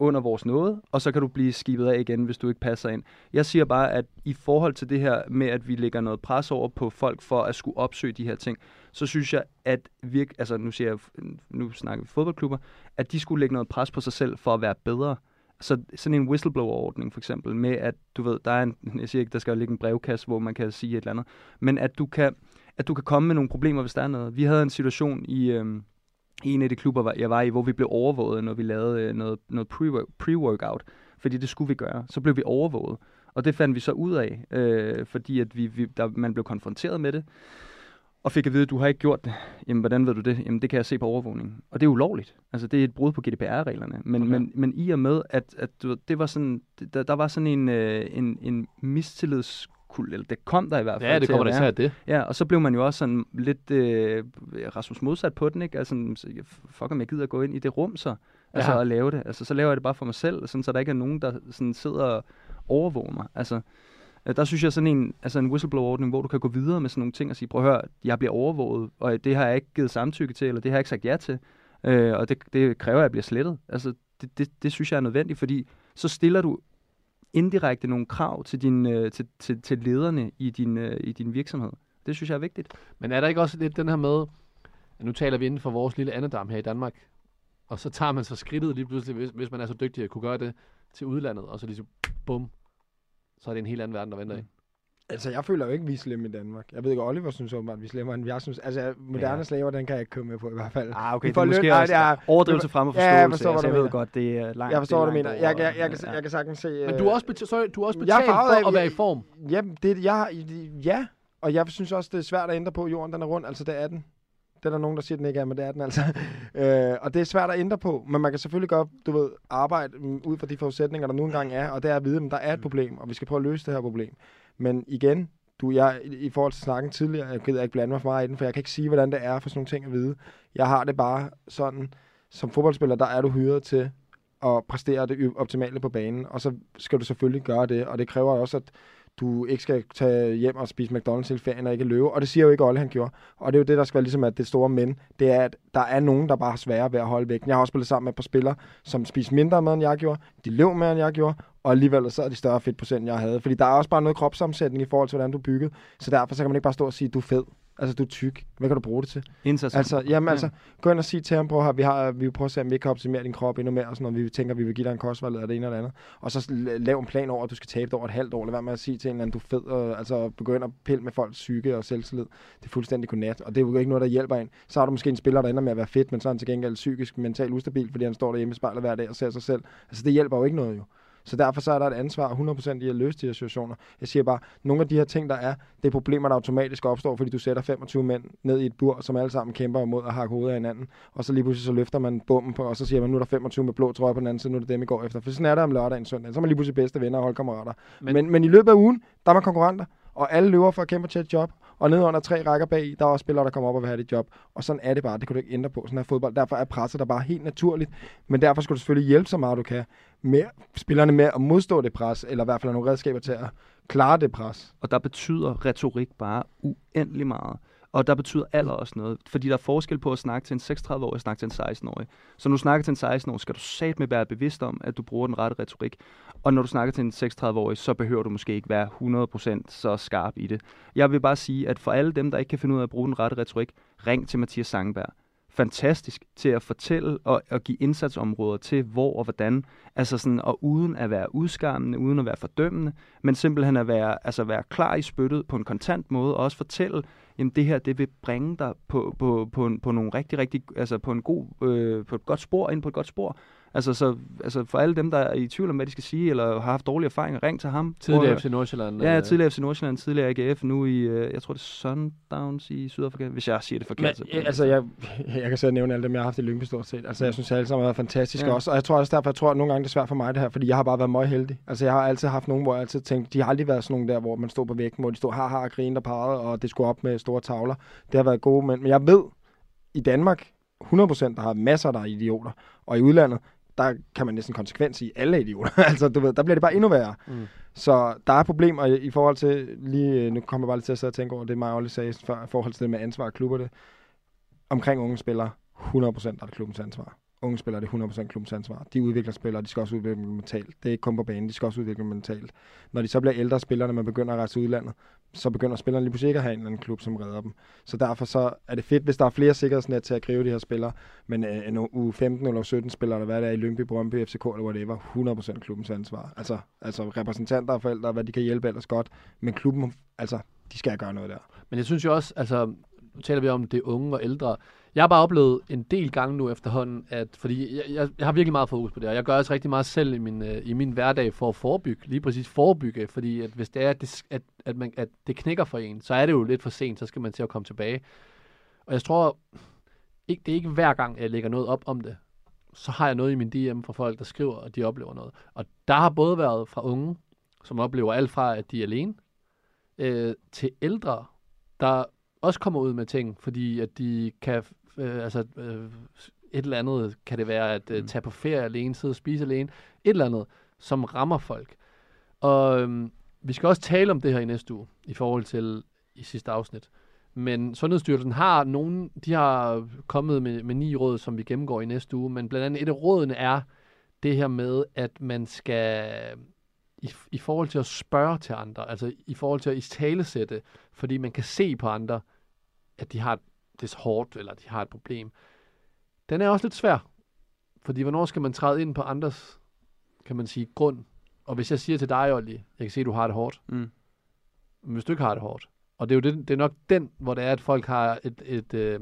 under vores nåde, og så kan du blive skibet af igen, hvis du ikke passer ind. Jeg siger bare, at i forhold til det her med, at vi lægger noget pres over på folk for at skulle opsøge de her ting, så synes jeg, at virk, altså nu, siger jeg, nu snakker vi fodboldklubber, at de skulle lægge noget pres på sig selv for at være bedre. Så sådan en whistleblower-ordning for eksempel, med at du ved, der er en, jeg siger ikke, der skal ligge en brevkasse, hvor man kan sige et eller andet, men at du kan, at du kan komme med nogle problemer, hvis der er noget. Vi havde en situation i, øhm, i en af de klubber, jeg var i, hvor vi blev overvåget, når vi lavede øh, noget, noget pre- pre-workout, fordi det skulle vi gøre. Så blev vi overvåget, og det fandt vi så ud af, øh, fordi at vi, vi, der, man blev konfronteret med det, og fik at vide, at du har ikke gjort det. Jamen, hvordan ved du det? Jamen, det kan jeg se på overvågningen. Og det er ulovligt. Altså, det er et brud på GDPR-reglerne. Men, Okay. men, men i og med, at, at det var sådan, der, der var sådan en, øh, en, en mistillidskuld, eller det kom der i hvert fald Ja, det kommer til at det. Ja, og så blev man jo også sådan lidt øh, Rasmus modsat på den, ikke? Altså, fuck om jeg gider at gå ind i det rum så, altså Ja. at lave det. Altså, så laver jeg det bare for mig selv, sådan, så der ikke er nogen, der sådan sidder og overvåger mig. Altså, øh, der synes jeg sådan en, altså en whistleblower-ordning, hvor du kan gå videre med sådan nogle ting og sige, prøv at høre, jeg bliver overvåget, og det har jeg ikke givet samtykke til, eller det har jeg ikke sagt ja til, øh, og det, det kræver, at jeg bliver slettet. Altså, det, det, det synes jeg er nødvendigt, fordi så stiller du indirekte nogle krav til, din, øh, til, til, til lederne i din, øh, i din virksomhed. Det synes jeg er vigtigt. Men er der ikke også lidt den her med, at nu taler vi inden for vores lille andedam her i Danmark, og så tager man så skridtet lige pludselig, hvis, hvis man er så dygtig at kunne gøre det til udlandet, og så ligesom, bum, så er det en helt anden verden, der venter ind. Altså, jeg føler jo ikke, vi er slemme i Danmark. Jeg ved ikke, Oliver synes åbenbart, at vi er slemmere, end jeg synes. Altså, moderne Ja. slaver, den kan jeg ikke komme med på i hvert fald. Ah, okay, det er måske løn- Ej, også det er- overdrivelse frem og Ja, jeg forståelse. forstår, hvad altså, du jeg ved mener. godt, det er langt. Jeg forstår, hvad du er mener. Jeg, jeg, jeg, jeg, kan, ja. jeg kan sagtens se... Men du er også, bet- sorry, du er også jeg betalt af- for at være i form. Jamen, det, jeg, ja, og jeg synes også, det er svært at ændre på. Jorden, den er rund, altså det er den. Det er der nogen, der siger, den ikke er, men det er den altså. [LAUGHS] øh, og det er svært at ændre på, men man kan selvfølgelig godt, du ved, arbejde mm, ud fra de forudsætninger, der nu engang er, og det er at vide, at der er et problem, og vi skal prøve at løse det her problem. Men igen, du, jeg, i forhold til snakken tidligere, jeg gider ikke blande mig for meget i den, for jeg kan ikke sige, hvordan det er for sådan nogle ting at vide. Jeg har det bare sådan, som fodboldspiller, der er du hyret til at præstere det optimale på banen, og så skal du selvfølgelig gøre det, og det kræver også, at du ikke skal tage hjem og spise McDonald's hele ferien og ikke løbe, og det siger jo ikke Olle, han gjorde. Og det er jo det, der skal være ligesom at det store men, det er, at der er nogen, der bare har sværere ved at holde vægten. Jeg har også spillet sammen med et par spillere, som spiser mindre mad, end jeg gjorde, de løb mere, end jeg gjorde, og alligevel så er de større fedtprocent, jeg havde. Fordi der er også bare noget kropssammensætning i forhold til, hvordan du er bygget. Så derfor så kan man ikke bare stå og sige, du er fed. Altså, du er tyk. Hvad kan du bruge det til? Indsats. Altså, jamen, altså, gå ind og sige til ham, prøv her, vi, har, vi vil prøve at se, om vi kan optimere din krop endnu mere, og sådan noget. Vi tænker, vi vil give dig en kostvejleder, det ene eller det andet. Og så la- lav en plan over, at du skal tabe dig over et halvt år. Lad være med at sige til en eller anden, du er fed, og altså begynde at pille med folks psyke og selvtillid. Det er fuldstændig godnat, og det er jo ikke noget, der hjælper en. Så har du måske en spiller, der ender med at være fedt, men så er han til gengæld psykisk, mentalt ustabil, fordi han står derhjemme i spejlet hver dag og ser sig selv. Altså, det hjælper jo ikke noget jo. Så derfor så er der et ansvar 100% i at løse de her situationer. Jeg siger bare, nogle af de her ting, der er, det er problemer, der automatisk opstår, fordi du sætter 25 mænd ned i et bur, som alle sammen kæmper imod at hakke hovedet af hinanden. Og så lige pludselig så løfter man bomben på, og så siger man, nu er der 25 med blå trøje på den anden side, nu er det dem, I går efter. For sådan er det om lørdagen søndag. Så er man lige pludselig bedste venner og holdkammerater. Men, men, men i løbet af ugen, der er man konkurrenter, og alle løber for at kæmpe til et job. Og nede under tre rækker bag, der er også spillere, der kommer op og vil have det job. Og sådan er det bare. Det kan du ikke ændre på. Sådan er fodbold. Derfor er presset der bare helt naturligt. Men derfor skal du selvfølgelig hjælpe så meget, du kan med spillerne med at modstå det pres, eller i hvert fald have nogle redskaber til at klare det pres. Og der betyder retorik bare uendelig meget. Og der betyder alder også noget, fordi der er forskel på at snakke til en 36-årig og snakke til en 16-årig. Så når du snakker til en 16-årig, skal du sat med være bevidst om, at du bruger den rette retorik. Og når du snakker til en 36-årig, så behøver du måske ikke være 100% så skarp i det. Jeg vil bare sige, at for alle dem, der ikke kan finde ud af at bruge den rette retorik, ring til Mathias Sangberg fantastisk til at fortælle og, og give indsatsområder til, hvor og hvordan. Altså sådan, og uden at være udskammende, uden at være fordømmende, men simpelthen at være, altså være klar i spyttet på en kontant måde, og også fortælle, jamen det her, det vil bringe dig på, på, på, en, på nogle rigtig, rigtig, altså på en god, øh, på et godt spor, ind på et godt spor. Altså, så, altså for alle dem, der er i tvivl om, hvad de skal sige, eller har haft dårlige erfaringer, ring til ham. Tidligere FC Nordsjælland. Ja, øh, tidligere FC Nordsjælland, tidligere AGF, nu i, øh, jeg tror det er Sundowns i Sydafrika, hvis jeg siger det forkert. Men, så- ja, altså, jeg, [LAUGHS] jeg kan selv nævne alle dem, jeg har haft i Lyngby stort set. Altså, jeg synes, alle sammen har været fantastiske Ja. ja. også. Og jeg tror også derfor, jeg tror, at nogle gange det er svært for mig det her, fordi jeg har bare været meget heldig. Altså, jeg har altid haft nogen, hvor jeg altid tænkte, de har aldrig været sådan nogle der, hvor man stod på væggen, hvor de stod har har og grinede og pegede, og det skulle op med store tavler. Det har været gode, men, men jeg ved, i Danmark, 100% der har masser, der er idioter. Og i udlandet, der kan man næsten konsekvent sige, alle er idioter. [LAUGHS] altså, du ved, der bliver det bare endnu værre. Mm. Så der er problemer i, i forhold til, lige, nu kommer jeg bare lige til at sidde og tænke over det, og Olle sagde før, i forhold til det med ansvar og klubber det. Omkring unge spillere, 100% er det klubbens ansvar. Unge spillere, det er 100% klubbens ansvar. De udvikler spillere, de skal også udvikle dem mentalt. Det er ikke kun på banen, de skal også udvikle dem mentalt. Når de så bliver ældre spillere, når man begynder at rejse til udlandet, så begynder spillerne lige pludselig ikke at have en eller anden klub, som redder dem. Så derfor så er det fedt, hvis der er flere sikkerhedsnet til at gribe de her spillere. Men øh, en u 15 eller 17 spillere, eller hvad det er i Lyngby, Brøndby, FCK eller whatever, 100% klubbens ansvar. Altså, altså repræsentanter og forældre, hvad de kan hjælpe ellers godt. Men klubben, altså, de skal gøre noget der. Men jeg synes jo også, altså, nu taler vi om det unge og ældre. Jeg har bare oplevet en del gange nu efterhånden, at, fordi jeg, jeg, jeg har virkelig meget fokus på det, og jeg gør også rigtig meget selv i min, øh, i min hverdag for at forebygge, lige præcis forebygge, fordi at hvis det er, at det, at, at, man, at det knækker for en, så er det jo lidt for sent, så skal man til at komme tilbage. Og jeg tror, ikke, det er ikke hver gang, jeg lægger noget op om det, så har jeg noget i min DM fra folk, der skriver, og de oplever noget. Og der har både været fra unge, som oplever alt fra, at de er alene, øh, til ældre, der også kommer ud med ting, fordi at de kan, øh, altså øh, et eller andet kan det være at øh, Mm. tage på ferie alene, sidde og spise alene, et eller andet, som rammer folk. Og øhm, vi skal også tale om det her i næste uge, i forhold til i sidste afsnit. Men Sundhedsstyrelsen har nogen, de har kommet med, med ni råd, som vi gennemgår i næste uge, men blandt andet et af rådene er det her med, at man skal i, i forhold til at spørge til andre, altså i forhold til at istalesætte, fordi man kan se på andre, at de har det er hårdt, eller de har et problem. Den er også lidt svær, fordi hvornår skal man træde ind på andres, kan man sige, grund? Og hvis jeg siger til dig, Olli, jeg kan se, at du har det hårdt, Mm. men hvis du ikke har det hårdt, og det er jo det, det er nok den, hvor det er, at folk har et, et øh,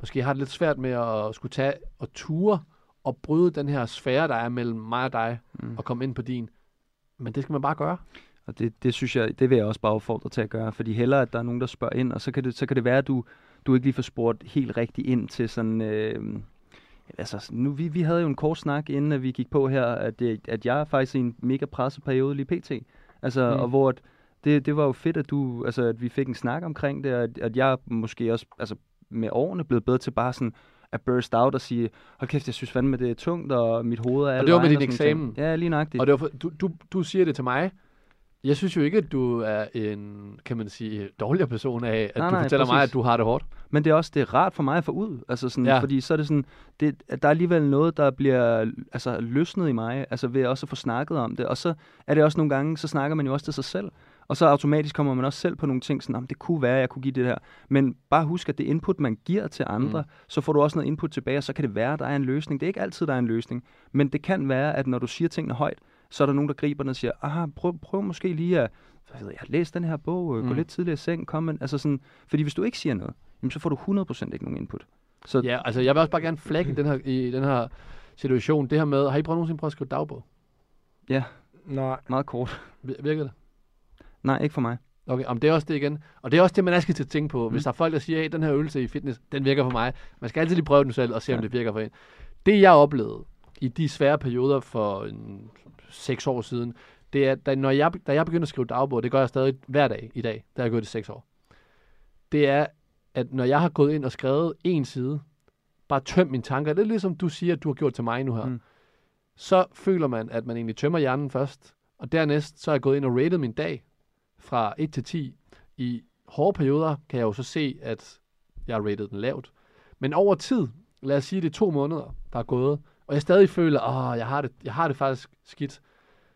måske har det lidt svært med at skulle tage og ture og bryde den her sfære, der er mellem mig og dig, Mm. og komme ind på din. Men det skal man bare gøre. Og det, det synes jeg, det vil jeg også bare opfordre til at gøre, fordi hellere, at der er nogen, der spørger ind, og så kan det, så kan det være, at du, du ikke lige får spurgt helt rigtigt ind til sådan... Øh, altså, nu, vi, vi havde jo en kort snak, inden at vi gik på her, at, det, at jeg er faktisk i en mega presset periode lige pt. Altså, Mm. og hvor at det, det var jo fedt, at, du, altså, at vi fik en snak omkring det, og at, at jeg måske også altså, med årene blevet bedre til bare sådan at burst out og sige, hold kæft, jeg synes fandme, det er tungt, og mit hoved er alle det var med vejen," din og eksamen. ting. Ja, lige nøjagtigt. Og det var for, du, du, du siger det til mig. Jeg synes jo ikke, at du er en, kan man sige, dårligere person af, at Nej, du nej, fortæller mig, præcis. at du har det hårdt. Men det er også det er rart for mig at få ud, altså sådan, Ja. fordi så er det sådan, det, at der er alligevel noget, der bliver altså, løsnet i mig, altså ved også at få snakket om det. Og så er det også nogle gange, så snakker man jo også til sig selv. Og så automatisk kommer man også selv på nogle ting, sådan, "Nå, men det kunne være, at jeg kunne give det her. Men bare husk, at det input, man giver til andre, mm. så får du også noget input tilbage, og så kan det være, at der er en løsning. Det er ikke altid, der er en løsning. Men det kan være, at når du siger tingene højt, så er der nogen, der griber den og siger, aha, prøv, prøv måske lige at, hvad ved jeg, læse den her bog, mm. gå Mm. lidt tidligere i seng, kom med, altså sådan, fordi hvis du ikke siger noget, jamen, så får du 100% ikke nogen input. Så Ja, altså jeg vil også bare gerne flagge i den her, i den her situation. Det her med, har I prøvet nogensinde prøvet at skrive dagbog? Ja. Nej. Meget kort. vir- virker det? Nej, ikke for mig. Okay, om det er også det igen. Og det er også det, man er skal til at tænke på. Hvis Mm. der er folk, der siger, at den her øvelse i fitness, den virker for mig. Man skal altid lige prøve den selv og se, om Ja. det virker for en. Det, jeg oplevede i de svære perioder for en, seks år siden, det er, da, når jeg, da jeg begyndte at skrive dagbog, det gør jeg stadig hver dag i dag, der har jeg gået i seks år, det er, at når jeg har gået ind og skrevet en side, bare tømt mine tanker, det er ligesom du siger, at du har gjort til mig nu her, mm. så føler man, at man egentlig tømmer hjernen først, og dernæst så er jeg gået ind og rated min dag fra 1 til 10. I hårde perioder kan jeg jo så se, at jeg har rated den lavt. Men over tid, lad os sige, det er to måneder, der er gået, og jeg stadig føler, at jeg, har det, jeg har det faktisk skidt,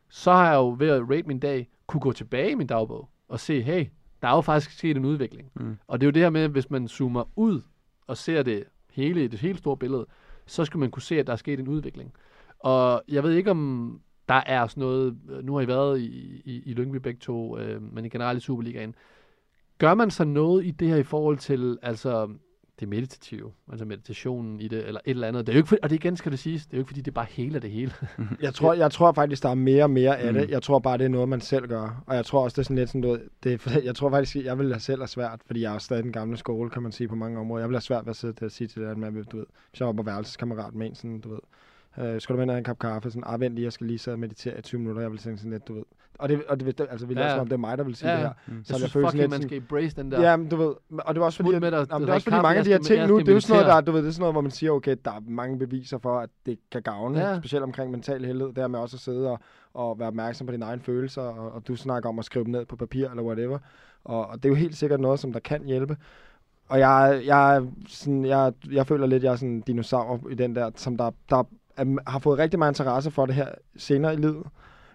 så har jeg jo ved at rate min dag, kunne gå tilbage i min dagbog og se, hey, der er jo faktisk sket en udvikling. Mm. Og det er jo det her med, hvis man zoomer ud og ser det hele i det helt store billede, så skal man kunne se, at der er sket en udvikling. Og jeg ved ikke, om der er sådan noget, nu har I været i, i, i Lyngby begge to, øh, men i generelt i Superligaen. Gør man så noget i det her i forhold til, altså det meditative, altså meditationen i det, eller et eller andet. Det er jo ikke, for, og det igen skal det siges, det er jo ikke fordi, det bare heler det hele. Jeg tror, jeg tror faktisk, der er mere og mere af Mm. det. Jeg tror bare, det er noget, man selv gør. Og jeg tror også, det er sådan lidt sådan noget... Det er, jeg tror faktisk, jeg vil have selv have svært, fordi jeg er stadig den gamle skole, kan man sige, på mange områder. Jeg vil have svært ved at sidde til at sige til det, at man, du ved, hvis jeg var på værelseskammerat med en, sådan, du ved, øh, skal du med have en kop kaffe? Sådan, ah, vent lige, jeg skal lige sidde og meditere i 20 minutter. Jeg vil tænke sådan lidt, du ved. Og det, og det, altså, vi Ja, lader om, det er mig, der vil sige Ja, det her. Mm. Så jeg jeg synes fucking, lidt man skal embrace den der. Ja, men du ved, og det var også fordi, at, med dig, jamen, det er også fordi mange af de her ting nu, det er jo sådan noget, der, du ved, det er sådan noget, hvor man siger, okay, der er mange beviser for, at det kan gavne, Ja. specielt omkring mental helhed, der med også at sidde og, og være opmærksom på dine egne følelser, og, og du snakker om at skrive dem ned på papir, eller whatever, og, og det er jo helt sikkert noget, som der kan hjælpe. Og jeg, jeg, sådan, jeg, jeg føler lidt, jeg er sådan en dinosaur i den der, som der, der er, har fået rigtig meget interesse for det her senere i livet,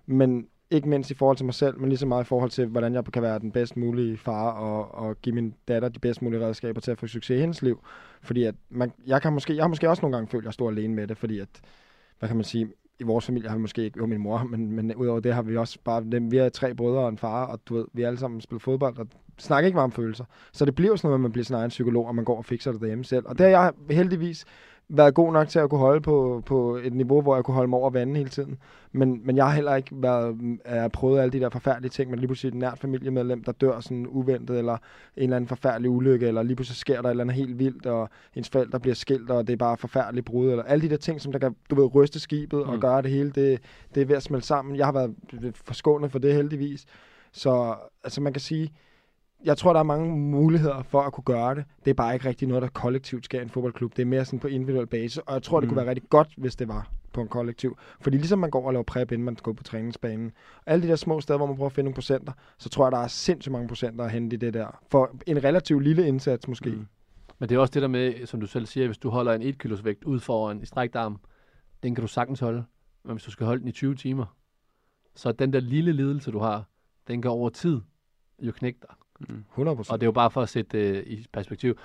men ikke mindst i forhold til mig selv, men lige så meget i forhold til, hvordan jeg kan være den bedst mulige far og, og give min datter de bedst mulige redskaber til at få succes i hendes liv. Fordi at man, jeg, kan måske, jeg har måske også nogle gange følt, at jeg står alene med det, fordi at, hvad kan man sige, i vores familie har vi måske ikke, jo min mor, men, men udover det har vi også bare, dem, vi er tre brødre og en far, og du ved, vi alle sammen spiller fodbold, og snakker ikke meget om følelser. Så det bliver sådan noget, at man bliver sin egen psykolog, og man går og fikser det derhjemme selv. Og det har jeg heldigvis været god nok til at kunne holde på, på et niveau, hvor jeg kunne holde mig over vandet hele tiden. Men, men jeg har heller ikke været, jeg har prøvet alle de der forfærdelige ting, men lige pludselig et nært familiemedlem, der dør sådan uventet, eller en eller anden forfærdelig ulykke, eller lige pludselig sker der et eller andet helt vildt, og ens forældre bliver skilt, og det er bare forfærdeligt brud, eller alle de der ting, som der kan, du ved, ryste skibet og Mm. gøre det hele, det, det er ved at smelte sammen. Jeg har været forskånet for det heldigvis. Så altså man kan sige, jeg tror, der er mange muligheder for at kunne gøre det. Det er bare ikke rigtig noget, der kollektivt sker i en fodboldklub. Det er mere sådan på individuel basis, og jeg tror, det Mm. kunne være rigtig godt, hvis det var på en kollektiv. Fordi ligesom man går og laver prep, inden man går på træningsbanen, og alle de der små steder, hvor man prøver at finde nogle procenter, så tror jeg, der er sindssygt mange procenter at hente i det der. For en relativt lille indsats måske. Mm. Men det er også det der med, som du selv siger, hvis du holder en 1 kilos vægt ud foran i strækt arm, den kan du sagtens holde. Men hvis du skal holde den i 20 timer, så den der lille lidelse, du har, den kan over tid jo knække dig. 100%. Og det er jo bare for at sætte det i perspektiv.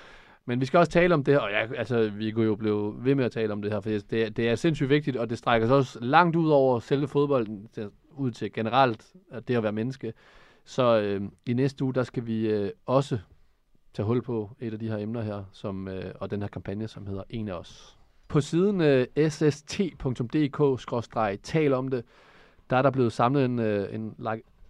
Men vi skal også tale om det her, og ja, altså, vi kunne jo blive ved med at tale om det her, for det, er- det er sindssygt vigtigt, og det strækker sig også langt ud over selve fodbolden, til, ud til generelt at det at være menneske. Så øh, i næste uge, der skal vi øh, også tage hul på et af de her emner her, som, øh, og den her kampagne, som hedder En af os. På siden øh, sst.dk-tal om det, der er der blevet samlet en, øh, en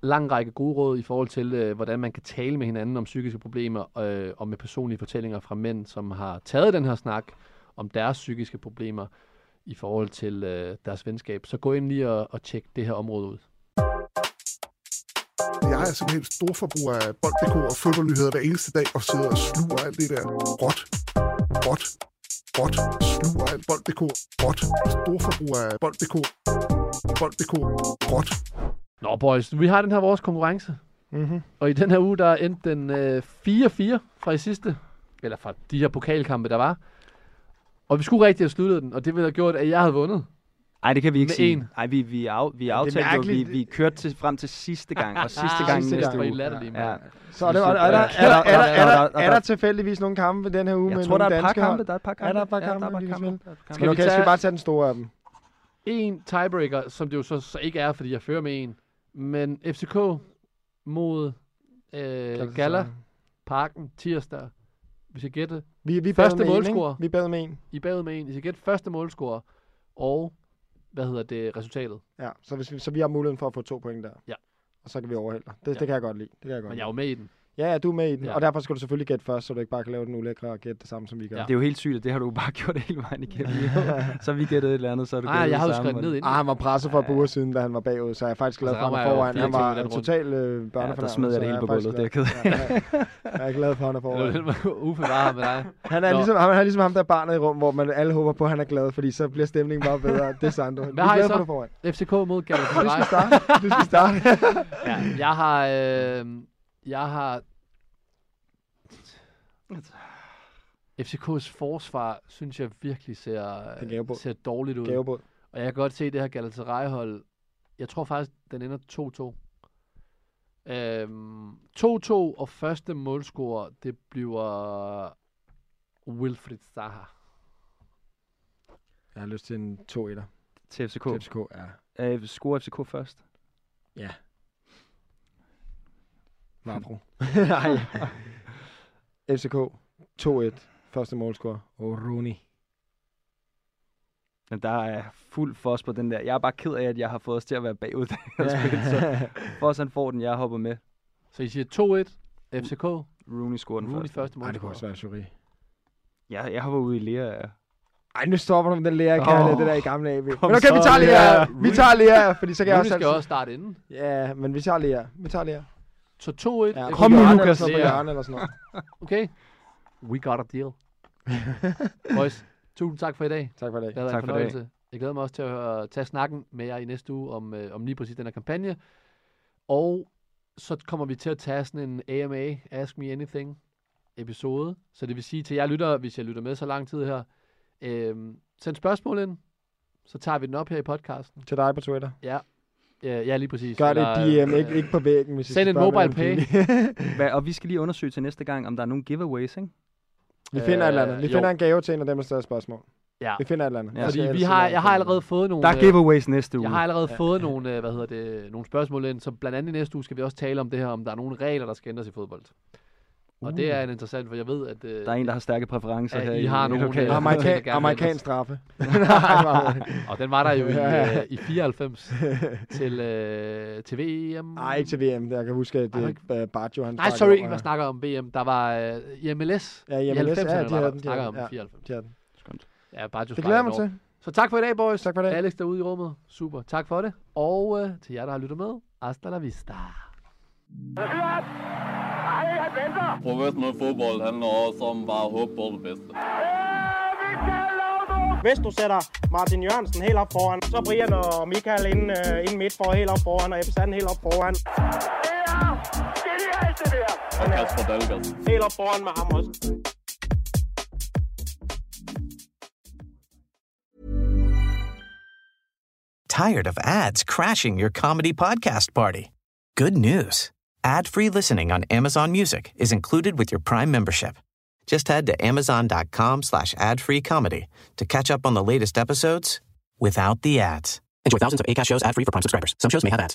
lang, række gode råd i forhold til, øh, hvordan man kan tale med hinanden om psykiske problemer, øh, og med personlige fortællinger fra mænd, som har taget den her snak om deres psykiske problemer i forhold til øh, deres venskab. Så gå ind lige og, og tjek det her område ud. Jeg er simpelthen storforbruger af bold.dk og fodboldnyheder hver eneste dag, og sidder og sluger alt det der råt, råt, råt, sluger alt bold.dk, råt, storforbruger af bold.dk, bold.dk, råt. Nå boys, vi har den her vores konkurrence, Mm-hmm. og i den her uge, der endte den øh, 4-4 fra i sidste, eller fra de her pokalkampe, der var. Og vi skulle rigtig have sluttet den, og det ville have gjort, at jeg havde vundet. Nej, det kan vi ikke Med sige. en. Nej, vi, vi, af, vi er aftalte jo, vi, vi kørte til, frem til sidste gang, og sidste Ah, gang sidste næste gang. Uge. mand. Ja. Så er, det, er, der, er, der, er, der, er, der, er, der, er der tilfældigvis nogle kampe den her uge Jeg med tror, der nogle er et par danske hold? kampe. Der er et par kampe. Er der et par Ja, kampe, der er et par vi kan kampe. spille? Der er par Skal kampe. Vi okay, skal vi bare tage den store af dem? En tiebreaker, som det jo så, så ikke er, fordi jeg fører med en. Men FCK mod øh, Gala Parken tirsdag. Vi skal gætte. Vi, vi Første målscorer. Vi bad med en. I er bagud med en. I skal gætte første målscorer. Og hvad hedder det, resultatet. Ja, så, hvis vi, så vi har muligheden for at få to point der. Ja. Og så kan vi overhælde dig. Det, Ja. det kan jeg godt lide. Det kan jeg godt Men jeg er jo med i den. Ja, ja, du er med i den, Ja. ja. og derfor skal du selvfølgelig gætte først, så du ikke bare kan lave den ulækre og gætte det samme, som vi gør. Ja. Det er jo helt sygt, at det har du bare [LAUGHS] gjort hele vejen igennem. [LAUGHS] så vi gættet et eller andet, så er du gættet jeg har jo skrevet ned inden. Ah, han var presset for et par uger siden, da han var bagud, så jeg er faktisk glad for, at han foran. Han 24 var i den runde. total øh, børnefornærmet. der smed jeg det hele på gulvet, det er. Ja, ja. Jeg er glad for, at han er Det var foran. Uffe var med dig. Han er, ligesom, han er ligesom ham, der er barnet i rum, hvor man alle håber på, at han er glad, fordi så bliver stemningen bare bedre. Det er Sandro. Vi er har I så? FCK mod Galatasaray. Du skal starte. Du skal starte. ja, jeg har... Øh, jeg har... FCK's forsvar, synes jeg virkelig ser, er ser dårligt ud. Gavebåd. Og jeg kan godt se det her Galatasaray-hold. Jeg tror faktisk, den ender 2-2. Øhm, 2-2 og første målscorer, det bliver Wilfried Zaha. Jeg har lyst til en 2-1'er Til FCK. til FCK. Ja. Øh, score FCK først. Vavro. [LAUGHS] Nej. FCK 2-1. Første målscorer. Og Rooney. Men der er fuld fos på den der. Jeg er bare ked af, at jeg har fået os til at være bagud, [LAUGHS] jeg spillet. Så [LAUGHS] Foss han får den, jeg hopper med. Så I siger 2-1, FCK, Rooney scorer den Rooney første. første Nej, det kunne også være Jury. Ja, jeg hopper ud i Lea. Ja. Ej, nu stopper du med den lærer, kærlighed, Åh. det der i gamle AB. Men okay, vi så, tager Lea. Lea. Vi tager Lea, fordi så kan jeg Rooney også... skal også starte inden. Ja, men vi tager Lea. Vi tager Lea. Så 2-1. Ja, kom nu, Lukas. Eller hjørnet eller sådan noget. Okay. We got a deal. [LAUGHS] Boys, tusind tak for i dag. Tak for i dag. Det har været Tak en for dag. fornøjelse. Jeg glæder mig også til at høre, tage snakken med jer i næste uge om, øh, om lige præcis den her kampagne. Og så kommer vi til at tage sådan en AMA, Ask Me Anything episode. Så det vil sige til jer lytter, hvis jeg lytter med så lang tid her, øh, send spørgsmål ind, så tager vi den op her i podcasten. Til dig på Twitter. Ja, ja, ja lige præcis. Gør det Eller, DM, øh, ikke, ikke på væggen, hvis Send en mobile pay. [LAUGHS] Hvad, og vi skal lige undersøge til næste gang, om der er nogle giveaways, ikke? Vi finder et eller andet. Vi Øh, finder jo. en gave til en af dem, der stiller spørgsmål. Ja, Vi finder et eller andet. Ja. Jeg skal fordi vi har, jeg har allerede fået nogle... Der er øh, giveaways næste uge. Jeg har allerede ja. fået nogle, øh, hvad hedder det, nogle spørgsmål ind, så blandt andet i næste uge skal vi også tale om det her, om der er nogle regler, der skal ændres i fodbold. Og Uh. det er en interessant, for jeg ved, at... Øh, Der er en, der har stærke præferencer her I i, har i nogle, lokalet. øh, Amerika- [LAUGHS] amerikansk straffe. [LAUGHS] Og den var der jo i, [LAUGHS] øh, i 94 til, øh, til VM. Nej, ikke til VM. Der jeg kan huske, at det er Baggio, han Nej, sorry, over. jeg snakker om VM. Der var øh, i MLS. Ja, i I MLS, 90'erne ja, var de der, havde den. de snakker om ja, 94. de den. Ja, bare Det glæder mig til. Så tak for i dag, boys. Tak for i dag. Alex derude i rummet. Super. Tak for det. Og øh, til jer, der har lyttet med. Hasta la vista. Professionel fodbold handler også om bare at håbe på det bedste. Hvis du sætter Martin Jørgensen helt op foran, så Brian og Michael ind, uh, ind midt for helt op foran, og Ebbe helt op foran. Og Kasper Dahlgaard. Helt op foran med ham også. Tired of ads crashing your comedy podcast party? Good news. Ad-free listening on Amazon Music is included with your Prime membership. Just head to amazon.com slash ad-free comedy to catch up on the latest episodes without the ads. Enjoy thousands of ACAST shows ad-free for Prime subscribers. Some shows may have ads.